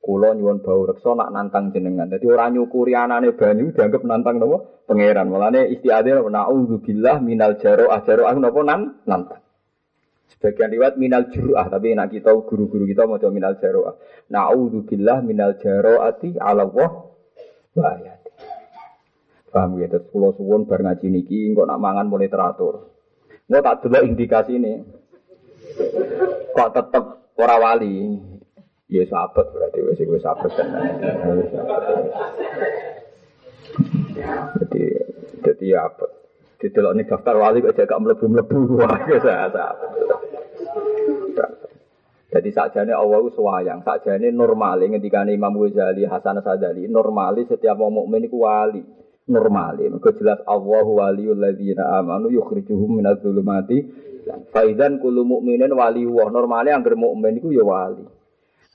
Kulo nyuwun bau reksa nak nantang jenengan. Jadi orang nyukuri anane banyu dianggap nantang napa pangeran. Mulane istiadah naudzubillah minal jaro'ah jaro'ah napa nan nantang. Sebagian riwayat minal juru'ah, tapi nak kita guru-guru kita mau minal jaro'ah. Na'udzubillah minal jaro'ati Allah wa ayati. Paham ya, terus pulau suwon bar ngaji niki, kok nak mangan mulai teratur. Nggak tak dulu indikasi ini. Kok tetep ora wali. Ya sahabat berarti wes gue sahabat kan. Jadi jadi ya apa? Kalau ini daftar wali kok jaga melebu melebu wah sahabat. Jadi sajane Allah itu sajane normal ketika Imam Ghazali, Hasan Sadali, normali setiap mau mukmin itu wali normal. Mereka jelas Allah waliyul ladzina amanu yukhrijuhum minadz zulumati. Faidan kullu mu'minin wali wa. Normale anggere mukmin iku ya wali.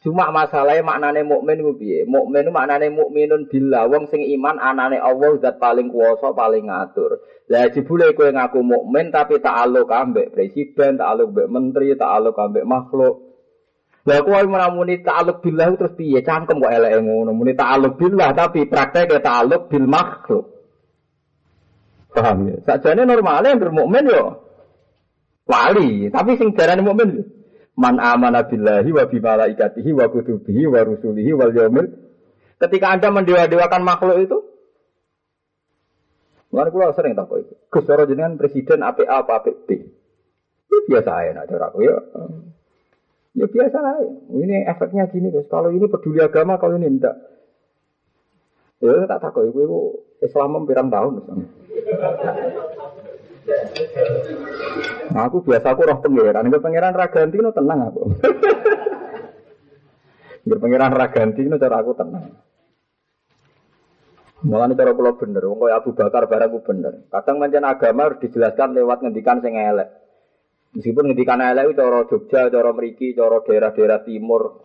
Cuma masalahnya maknane mukmin ku piye? Mukmin maknane mukminun billah wong sing iman anane Allah zat paling kuwasa, paling ngatur. Lah jebule kowe ngaku mukmin tapi ta'aluk ambek presiden, ta'aluk ambek menteri, ta'aluk ambek makhluk. Lah kowe meramuni ta'aluk billah terus piye? Cangkem kok eleke ngono. Muni ta'aluk billah tapi prakteknya ta'aluk bil makhluk. Paham ya? Sakjane normalnya yang bermukmin yo wali, tapi sing darane mukmin Man amana billahi wa bi malaikatihi wa kutubihi wa rusulihi wal yaumil. Ketika Anda mendewa-dewakan makhluk itu, Mulane kula sering takut itu. Gus jenengan presiden apa apa apa B. Itu biasa aja nak aku ya. Ya biasa aja. Ini efeknya gini guys. Kalau ini peduli agama, kalau ini enggak. Ya tak takut itu, itu Islam pirang tahun misalnya. Nah, aku biasa aku roh pangeran, nggak pangeran raganti no tenang aku. Nggak pangeran raganti no cara aku tenang. Malah cara pulau bener, wong Abu Bakar barang aku bener. Kadang mancan agama harus dijelaskan lewat ngendikan sing elek. Meskipun ngendikan elek itu cara Jogja, cara Meriki, cara daerah-daerah timur,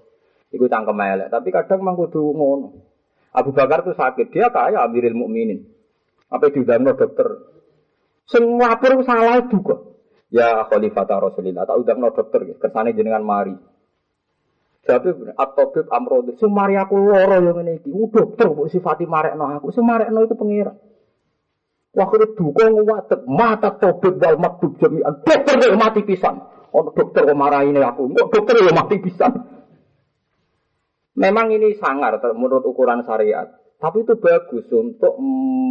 itu cangkem elek. Tapi kadang memang kudu ngono. Abu Bakar tuh sakit, dia kaya Amirul Mukminin. Apa diundang dokter, semua pun salah juga. Ya Khalifah Rasulillah, tak udah no dokter, kersane jenengan mari. Jadi atobib amrod, semari aku loro yang ini, dokter kok sifati no aku, no itu pengira. Waktu duka nguwatet, mata tobib wal maktub jami'an, dokter yang mati pisan. Oh dokter kok marah ini aku, dokter yang mati pisan. Memang ini sangar menurut ukuran syariat, tapi itu bagus untuk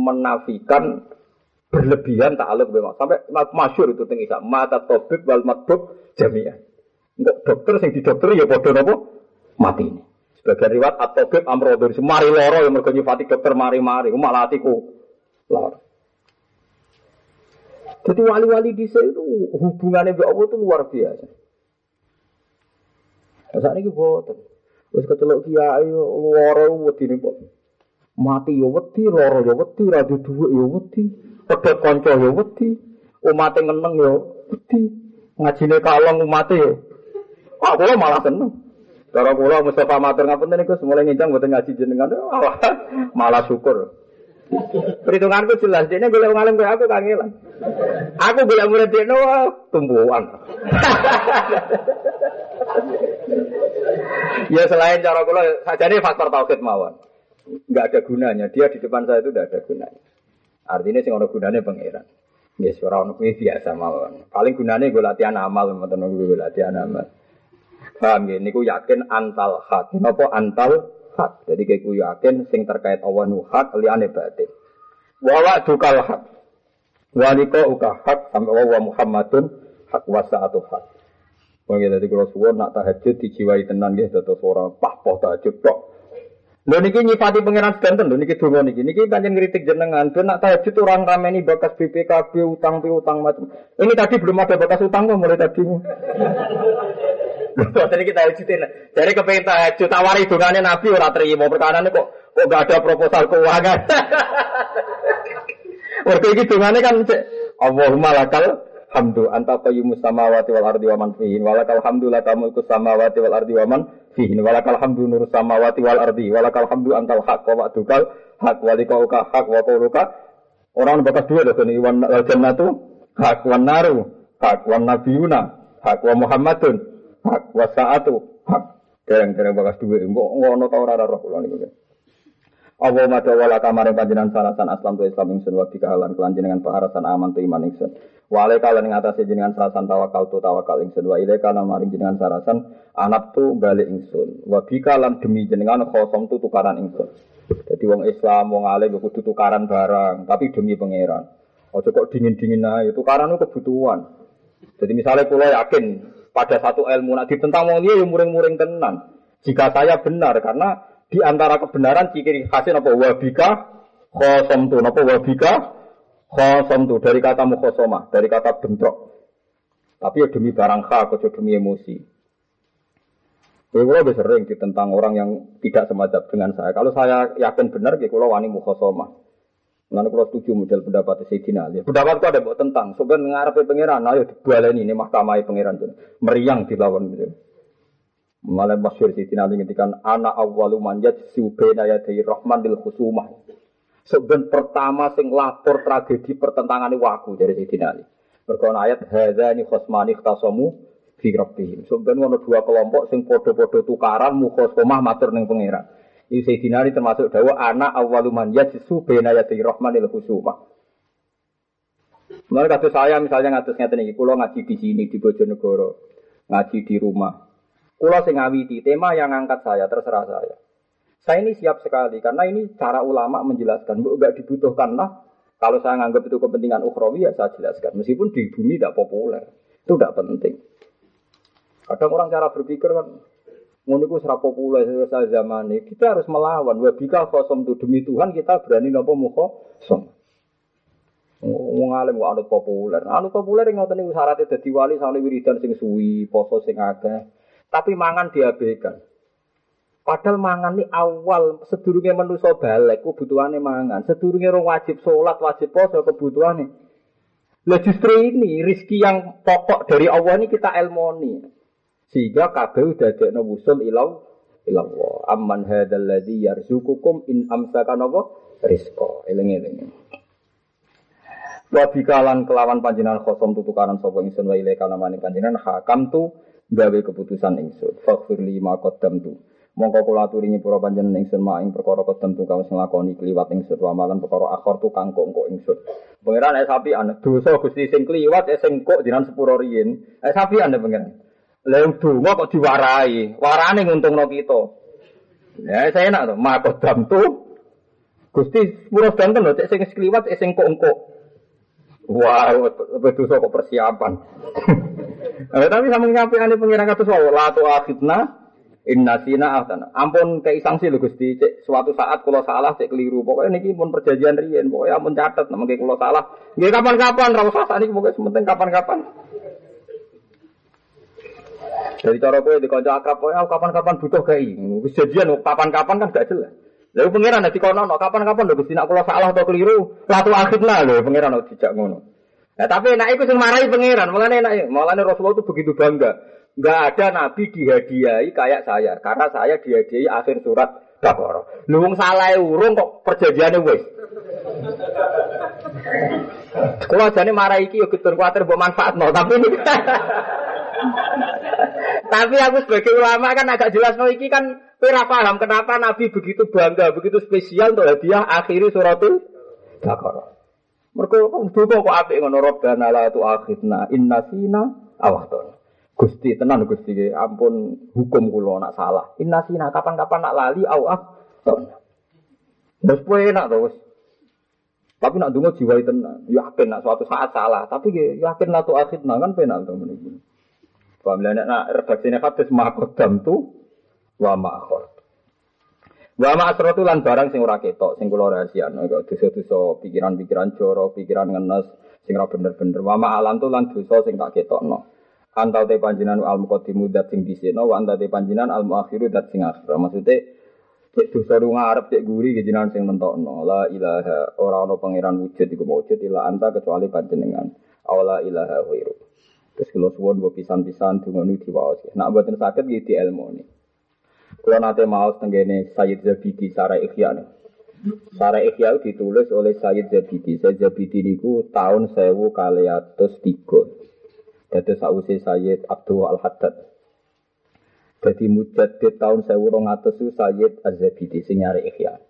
menafikan berlebihan ta'aluk memang sampai masyur itu tinggi mata tobib wal matbub jamiah enggak dokter sing di dokter ya bodoh nopo mati ini. Sebagai riwayat at-tabib amrodor semari loro yang mergo nyifati dokter mari-mari. Malah atiku? Loro jadi wali-wali di sini itu hubungannya dengan Allah itu luar biasa. Nah, saat ini boten. Wis kecelok kiai loro wedi nih kok. Mati yo wedi, loro yo wedi, ra duwe yo wedi. Pedot kanca ya wedi. Umate ngeneng ya wedi. Ngajine kalong umate ya. Wah, kula malah seneng. Cara kula Mustafa matur ngapunten niku mulai ngincang mboten ngaji jenengan. Wah, malah syukur. Perhitunganku jelas, ini boleh ngalim ke aku kangelan. Aku boleh murid dia, tumbuhan. [LAUGHS] ya selain cara kula, saja ini faktor tauhid mawon. Enggak ada gunanya. Dia di depan saya itu tidak ada gunanya. Artinya sing ono gunane pangeran. Ya ora ono kuwi biasa mawon. Paling gunane gue latihan amal, mboten gue latihan amal. Paham ya? Niku yakin antal hak. Napa antal hak? Jadi kayak gue yakin sing terkait Allah nu hak liyane batin. Wa dukal hak. Waliko uka hak sampai wa Muhammadun hak wasa atau hak. Wong ya, dadi kula suwun nak tahajud dijiwai tenan nggih dados ora pah-pah tahajud tok. Lho niki nyifati pangeran sedanten lho niki donga niki. Niki pancen ngritik jenengan. Ben nak tahajud orang rameni bakas BPKB utang utang macam. Ini tadi belum ada bakas utang kok mulai tadi. [LAUGHS] Tadi kita hajutin. Jadi kepengen tahajud tawari dongane Nabi ora terima. Perkara kok kok gak ada proposal keuangan. [LAUGHS] Mergo iki dongane kan Allahumma lakal hamdu anta qayyumus samawati wal ardi wa man fihin. Walakal hamdu laka mulku samawati wal ardi wa man fihin. Walakal hamdu nur samawati wal ardi. Walakal hamdu antal haq wa wa'dukal haq. Walikauka haq wa qauluka orang bakas dua loh ini wan jannatu haq wan naru haq wan nabiyuna haq wa muhammadun haq wa sa'atu haq dereng-dereng bakas dua ngono ta ora ora roh kula niku Allah madha wala kamare panjenengan sarasan aslam tu Islam ingsun wa halan kelan jenengan paharasan aman tu iman ingsun. Wa alaika lan ing atase jenengan sarasan tawakal tu tawakal ingsun wa ilaika lan maring jenengan sarasan anak tu balik ingsun. Wa bika lan demi jenengan khosom tu tukaran ingsun. Jadi wong Islam wong alim kudu tukaran barang, tapi demi pangeran. Ojo kok dingin-dingin ae, tukaran itu kebutuhan. Jadi misalnya pulau yakin pada satu ilmu nak ditentang wong liya ya muring-muring tenan. Jika saya benar karena di antara kebenaran ciri khasnya apa wabika khosom tu apa wabika khosom tu dari kata mukhosoma dari kata bentrok tapi ya demi barang hak atau demi emosi Kalau lebih sering tentang orang yang tidak semacam dengan saya. Kalau saya yakin benar, kalau wani mukhosoma. Lalu kalau setuju model pendapat Sayyidina Ali. Pendapat itu ada buat tentang. Sebenarnya ngarep pengiran, ayo dibaleni ini mahkamah pengiran. Meriang dilawan gitu. Malah masyhur Siti Ali ketika anak awwalu man yajsu baina yaday rahman lil khusumah. Sebenarnya pertama sing lapor tragedi pertentangan waku dari Siti Ali. Berkona ayat hadzani khosmani ikhtasamu fi rabbihim. Sebenarnya ono dua kelompok sing podo-podo tukaran mukhosomah matur ning pangeran. Ini Sayyidina Ali termasuk dawa anak awwalu man yajsu baina yaday rahman lil khusumah. Mulai kata saya misalnya ngatus ngeten iki, kula ngaji di sini di Bojonegoro, ngaji di rumah. Kulo sing ngawiti tema yang angkat saya terserah saya. Saya ini siap sekali karena ini cara ulama menjelaskan. Bu gak dibutuhkan lah. Kalau saya nganggap itu kepentingan ukhrawi ya saya jelaskan. Meskipun di bumi tidak populer, itu tidak penting. Kadang orang cara berpikir kan, Muniku serap populer saya zaman ini. Kita harus melawan. Wabika kosong itu demi Tuhan kita berani nopo muko som. Wong alim kok anut populer. Anut populer yang ngoten niku syaratnya dadi wali sane wiridan sing suwi, poso sing akeh. Tapi mangan diabaikan. Padahal mangan ini awal sedurunge manusa balik kebutuhannya mangan. Sedurunge orang wajib sholat, wajib poso kebutuhannya. Lah justru ini rizki yang pokok dari Allah ini kita elmoni. Sehingga kabeh ada wusul ilau ilallah. Amman hadzal ladzi yarzuqukum in amsaka napa rizqa. Eling-eling. Wa bikalan kelawan panjenengan khosom tutukanan sapa ingsun wa ilaika namane panjenengan hakam tu gawe keputusan ingsun. Faghfirli ma qaddamtu. Mongko kula aturi nyepura panjenengan ingsun mak ing perkara qaddamtu kang sing lakoni kliwat ingsun wa malan perkara akhir tu kang kok ingsun. Pangeran es sapi ana dosa Gusti sing kliwat sing kok jenengan sepuro riyin. Es sapi ana pangeran. Lah donga kok diwarai. Warane nguntungno kita. Ya saya enak to, ma qaddamtu. Gusti sepuro danten lho cek sing kliwat es sing kok. Wah, betul kok persiapan. [LAUGHS] Eh, tapi sama ngapi ane pengiran kata soal latu akhidna inna sina ahtana. Ampun kayak sanksi lho Gusti, cek suatu saat kalau salah cek keliru. Pokoknya niki pun perjanjian riyen, pokoknya ampun catat namanya kalau salah. Nggih kapan-kapan ra usah sakniki sementing kapan-kapan. Dari cara kowe dikonco akrab kowe kapan-kapan butuh ini. Wis janjian kapan-kapan kan gak jelas. Lalu pangeran nanti kono kapan-kapan lho Gusti nak kula salah atau keliru, latu akhirna lho pangeran dijak ngono. Nah, tapi enak itu sing marahi pangeran, malah enak. Malah Rasulullah itu begitu bangga. Enggak ada nabi dihadiahi kayak saya, karena saya dihadiahi akhir surat Baqarah. Lu wong salah urung kok perjanjiane wis. Kalau jane marahi iki yo ketun kuwatir mbok manfaatno, tapi [LAUGHS] Tapi aku sebagai ulama kan agak jelas no iki kan ora paham kenapa Nabi begitu bangga, begitu spesial untuk hadiah akhiri suratul Baqarah. Mereka duka kok apik ngono Rabbana la tu'akhidna inna sina awahton. Gusti tenan Gusti ampun hukum kula nak salah. Inna sina kapan-kapan nak lali awahton. Wes enak to wis. Tapi nak dungo jiwa tenan, yakin nak suatu saat salah, tapi yakin la tu'akhidna kan penak to meniki. Paham lah nak redaksine hadis makodam tu wa ma'khor. Wa ma asratu lan barang sing ora ketok, sing kula rahasiakno kok dosa-dosa pikiran-pikiran joro, pikiran ngenes sing ora bener-bener. Wa ma alam tu lan dosa sing tak ketokno. Antau te panjinan al muqaddimu dat sing disino, wa antau te panjinan al muakhiru dat sing akhir. Maksude cek dosa lu ngarep cek guri ke jinan sing mentokno. La ilaha ora ana pangeran wujud iku wujud ila anta kecuali panjenengan. Aula ilaha ghairu. Terus kalau suwon gue pisan-pisan dungoni diwaos. Nak buatin sakit gitu ilmu nih. Kalau nanti mau tenggene Sayyid Zabidi Sara Ikhya nih. Sara Ikhya ditulis oleh Sayyid Zabidi. Sayyid Zabidi niku tahun sewu kaliatus tiga. Jadi sausi Sayyid Abdul Al Haddad. Jadi mujadid tahun sewu rong atus itu Sayyid Az-Zabidi sing nyari Ikhya.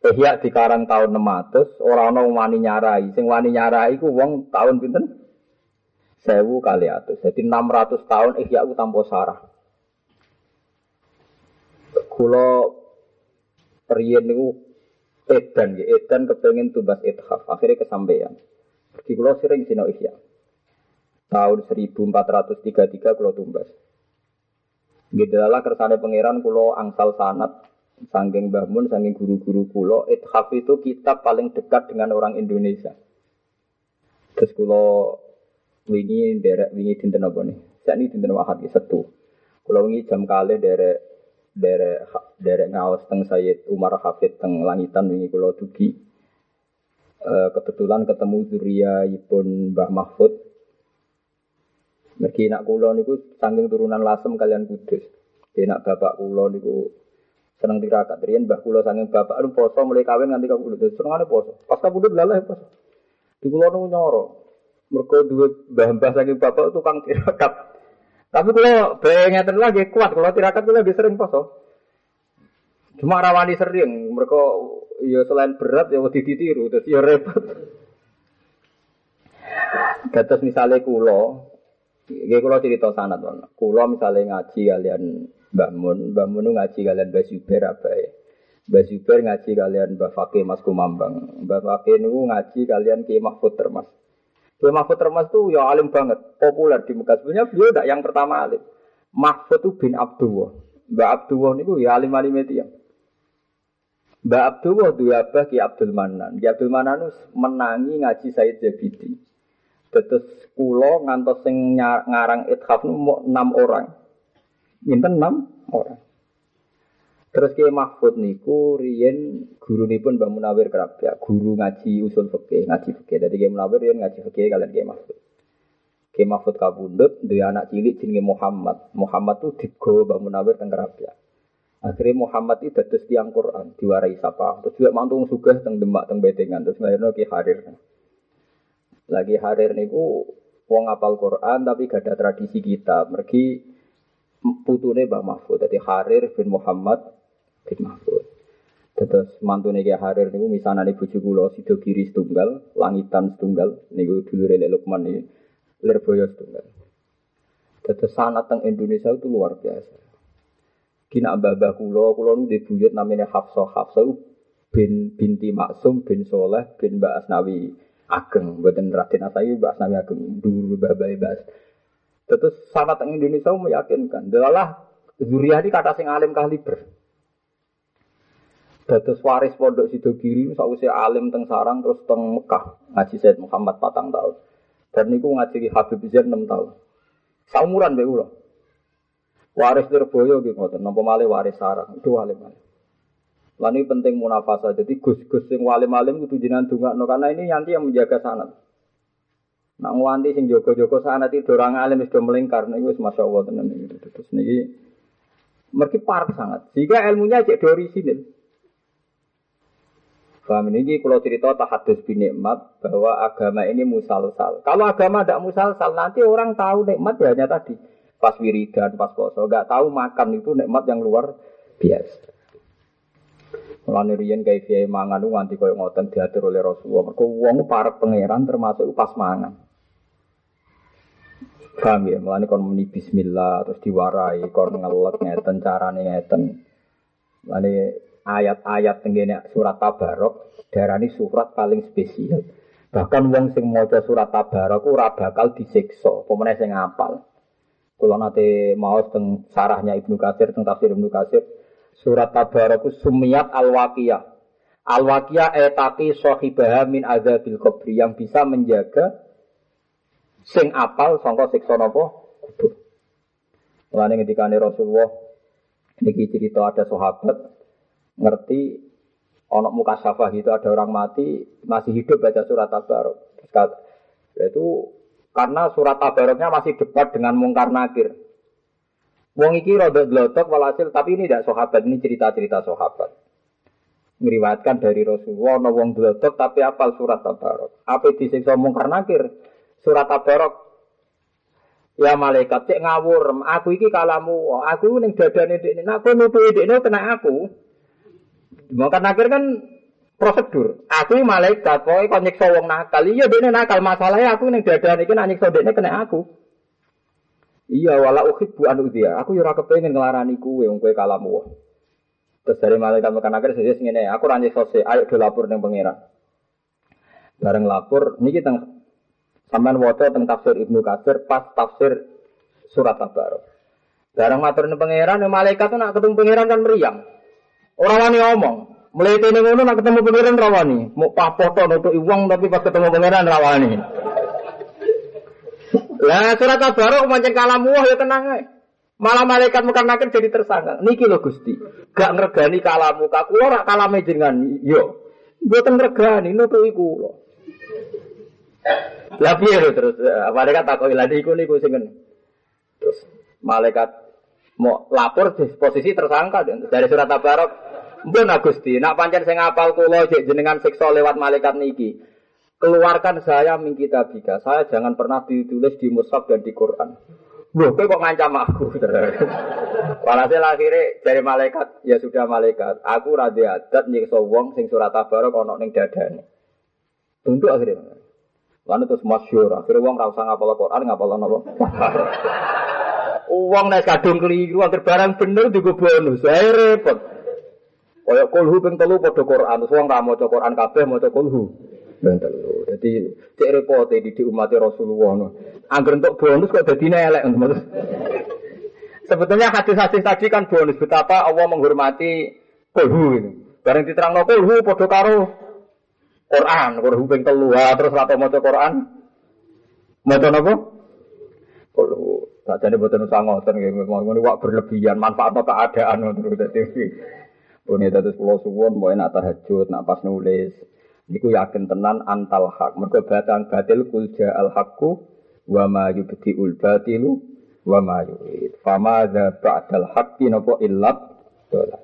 Ikhya di karang tahun 600 orang orang wani nyarai. Sing wani nyarai ku wong tahun pinten? Sewu kali atus. Jadi 600 tahun Ikhya ku tanpa sarah. Kulo riyen niku edan ya, edan kepengen tumbas ithaf, akhirnya kesampaian. Di kulo sering sinau ihya. Tahun 1433 kulo tumbas. Lah kersane pangeran kulo angsal sanat Sangking Mbah sangking guru-guru kulo, ithaf itu kitab paling dekat dengan orang Indonesia. Terus kulo wingi derek wingi dinten apa nih? Saya ini dinten wahad setu. Kulo wingi jam kali derek derek derek ngawas teng Sayyid Umar Hafid teng langitan wingi kula dugi. E, kebetulan ketemu pun Mbah Mahfud. Mergi nak kula niku saking turunan Lasem kalian Kudus. Enak bapak kula niku seneng tirakat. Riyen mbah kula saking bapak lu poso mulai kawin nganti kabudut. Senengane poso. Pas kabudut lalah poso. Di kula nu nyoro. Mergo duwe mbah-mbah saking bapak tukang tirakat. Tapi kula bayangin lagi kuat kalau tirakat kula lebih sering poso. Cuma rawani sering, mereka ya selain berat ya wedi ditiru, terus ya repot. Dados misalnya kulo, ya kulo cerita sanat Kulo misalnya ngaji kalian Mbak Mun ngaji kalian Mbak Zubair apa ya? Mbak Zubair ngaji kalian Mbak Fakih Mas Kumambang. Mbak Fakih ngaji kalian Ki Mahfud Termas. Ki Mahfud Termas tuh ya alim banget, populer di Mekah. Sebenarnya beliau tidak yang pertama alim. Mahfud tuh bin Abdullah. Mbak Abdullah niku ya alim-alim itu ya. Mbak Abdullah dua abah Ki Abdul Manan. Ki Abdul Manan menangi ngaji Said Jabidi. Terus kulo ngantos sing ngarang ithaf mau enam orang. Minten enam orang. Terus Ki Mahfud niku riyen guru pun Mbak Munawir ya, guru ngaji usul fikih, ngaji fikih. Jadi Ki Munawir riyen ngaji fikih kalian Ki Mahfud. Ki Mahfud kabundut dua anak cilik jenenge Muhammad. Muhammad tuh digo Mbak Munawir teng ya. Akhirnya Muhammad itu dados tiang Quran, diwarai sapa. Terus juga mantung sugih teng Demak teng Bedengan, terus ngelirno Ki Harir. Lagi Harir niku wong apal Quran tapi gak ada tradisi kita. Mergi putune Mbak Mahfud. Jadi Harir bin Muhammad bin Mahfud. Terus mantune Ki Harir niku misanane bojo kula sida kiri setunggal, langitan setunggal niku dulure Lukman iki. Lirboyo setunggal. Terus sanat teng Indonesia itu luar biasa. Kina mbah kulo, kulo nu namanya Hafsah. Hafsah bin binti Maksum bin Soleh bin Mbak Asnawi Ageng. Buatan Raden Asayu Mbak Asnawi Ageng. Dulu mbah Mbak Terus sangat Indonesia meyakinkan. Delalah Zuriah ini kata sing alim kaliber. Dados waris pondok sido kiri sausia alim teng sarang terus teng Mekah ngaji Said Muhammad patang tahun. Dan niku ngaji Habib Zain enam tahun. Saumuran be ulo. Waris Lirboyo gitu ngoten, napa malih waris sarang, itu wali malih. Lan ini penting munafasa. Jadi gus-gus sing walim-walim kudu jenengan dongakno karena ini nanti yang menjaga sanad. Nak nganti sing jogo-jogo sanad itu orang alim sudah melingkar niku wis masyaallah tenan iki. Terus niki mergi parek sangat. Jika ilmunya cek dari sini. Paham ini kalau cerita tahadus bin nikmat bahwa agama ini musalsal. Kalau agama tidak musalsal nanti orang tahu nikmat ya hanya tadi pas wiridan, pas poso, nggak tahu makan itu nikmat yang luar biasa. Mulane riyen kayak kiai mangan nganti koyo ngoten diatur oleh Rasulullah. Mergo wong para pangeran termasuk pas mangan. Paham ya, mulane kon muni bismillah terus diwarai, kon ngelek ngeten carane ngeten. Mulane ayat-ayat tenggene surat Tabarok darani surat paling spesial. Bahkan wong sing maca surat Tabarok ora bakal disiksa, pemene sing ngapal. Kalau nanti mau teng sarahnya Ibnu Katsir teng tafsir Ibnu Katsir surat Tabaraku sumiyat al-waqiyah. Al-waqiyah etati sohibah min azabil kubri yang bisa menjaga sing apal sangka siksa napa kubur. Mulane ketika Rasulullah niki cerita ada sahabat ngerti onok muka syafah itu ada orang mati masih hidup baca surat Tabarok. Itu karena surat tabaroknya masih dekat dengan mungkar nakir. Wong iki rada glotok walhasil tapi ini tidak sahabat, ini cerita-cerita sahabat. Ngeriwatkan dari Rasulullah, no wong glotok tapi apal surat tabarok. Apa disiksa mungkar nakir? Surat tabarok Ya malaikat cek ngawur, aku iki kalamu, aku ning dadane dekne, aku nutuki dekne kena aku. Mungkar nakir kan prosedur. Aku ini malaikat, pokoknya kau nyiksa wong nakal. Iya, dia nakal. Masalahnya aku ini dada ini nyiksa dia kena aku. Iya, wala ukit bu anu dia. Aku yura kepengen ngelarani kue, wong kue kalamu. Terus dari malaikat makan akhir saya segini, aku ranjik sosial, ayo do lapor dengan pangeran. Bareng lapor, ini kita sampean waca tentang tafsir Ibnu Katsir pas tafsir surat Tabarok. Bareng matur dengan pangeran, malaikat tuh nak ketemu pangeran kan meriang. Orang wani ngomong, Mulai ini ngono nak ketemu pangeran rawani. Mau papoto untuk uang tapi pas ketemu pangeran rawani. Lah surat kabar mancing kalamu ya tenang aja. Malah malaikat muka nakir jadi tersangka. Niki lo gusti, gak ngergani kalamu. Kaku ora kalame jenengan. Yo, buatan ngergani nutu iku lo. Lah piye terus? Malaikat takoi lagi iku niku sing Terus malaikat mau lapor di posisi tersangka dari surat tabarok Mbun Agusti, nak pancen saya ngapal kulo cek jenengan siksa lewat malaikat niki. Keluarkan saya min kitabika. Saya jangan pernah ditulis di mushaf dan di Quran. Loh, kok ngancam aku? [LAUGHS] Walhasil akhirnya dari malaikat, ya sudah malaikat. Aku radhi adat nyiksa wong sing surat tabarok ono ning dadane. Tentu akhirnya. Lalu terus masyur, akhirnya wong rasa ngapal Quran, ngapal apa? [LAUGHS] Uang naik kadung keliru, agar barang bener juga bonus. Saya repot. Kayak kulhu ping telu padha Quran, wong ra maca Quran kabeh maca kulhu. Ping telu. Dadi cek repote di, di umat Rasulullah no. Angger entuk bonus kok dadi elek Sebetulnya hadis-hadis tadi kan bonus betapa Allah menghormati kulhu ini. Bareng diterangno kulhu padha karo Quran, kulhu ping telu. Terus ra maca Quran. Maca napa? Kulhu. Sajane boten usah ngoten nggih, ngono wak berlebihan manfaat keadaan ngoten dadi. Ini terus pulau suwon, mau enak tahajud, nak pas nulis. Niku yakin tenan antal hak. Mereka batang batil kulja al hakku, wa ma yubdi ul batilu, wa ma yurid. Fama za ba'dal haqqi nopo illat dolat.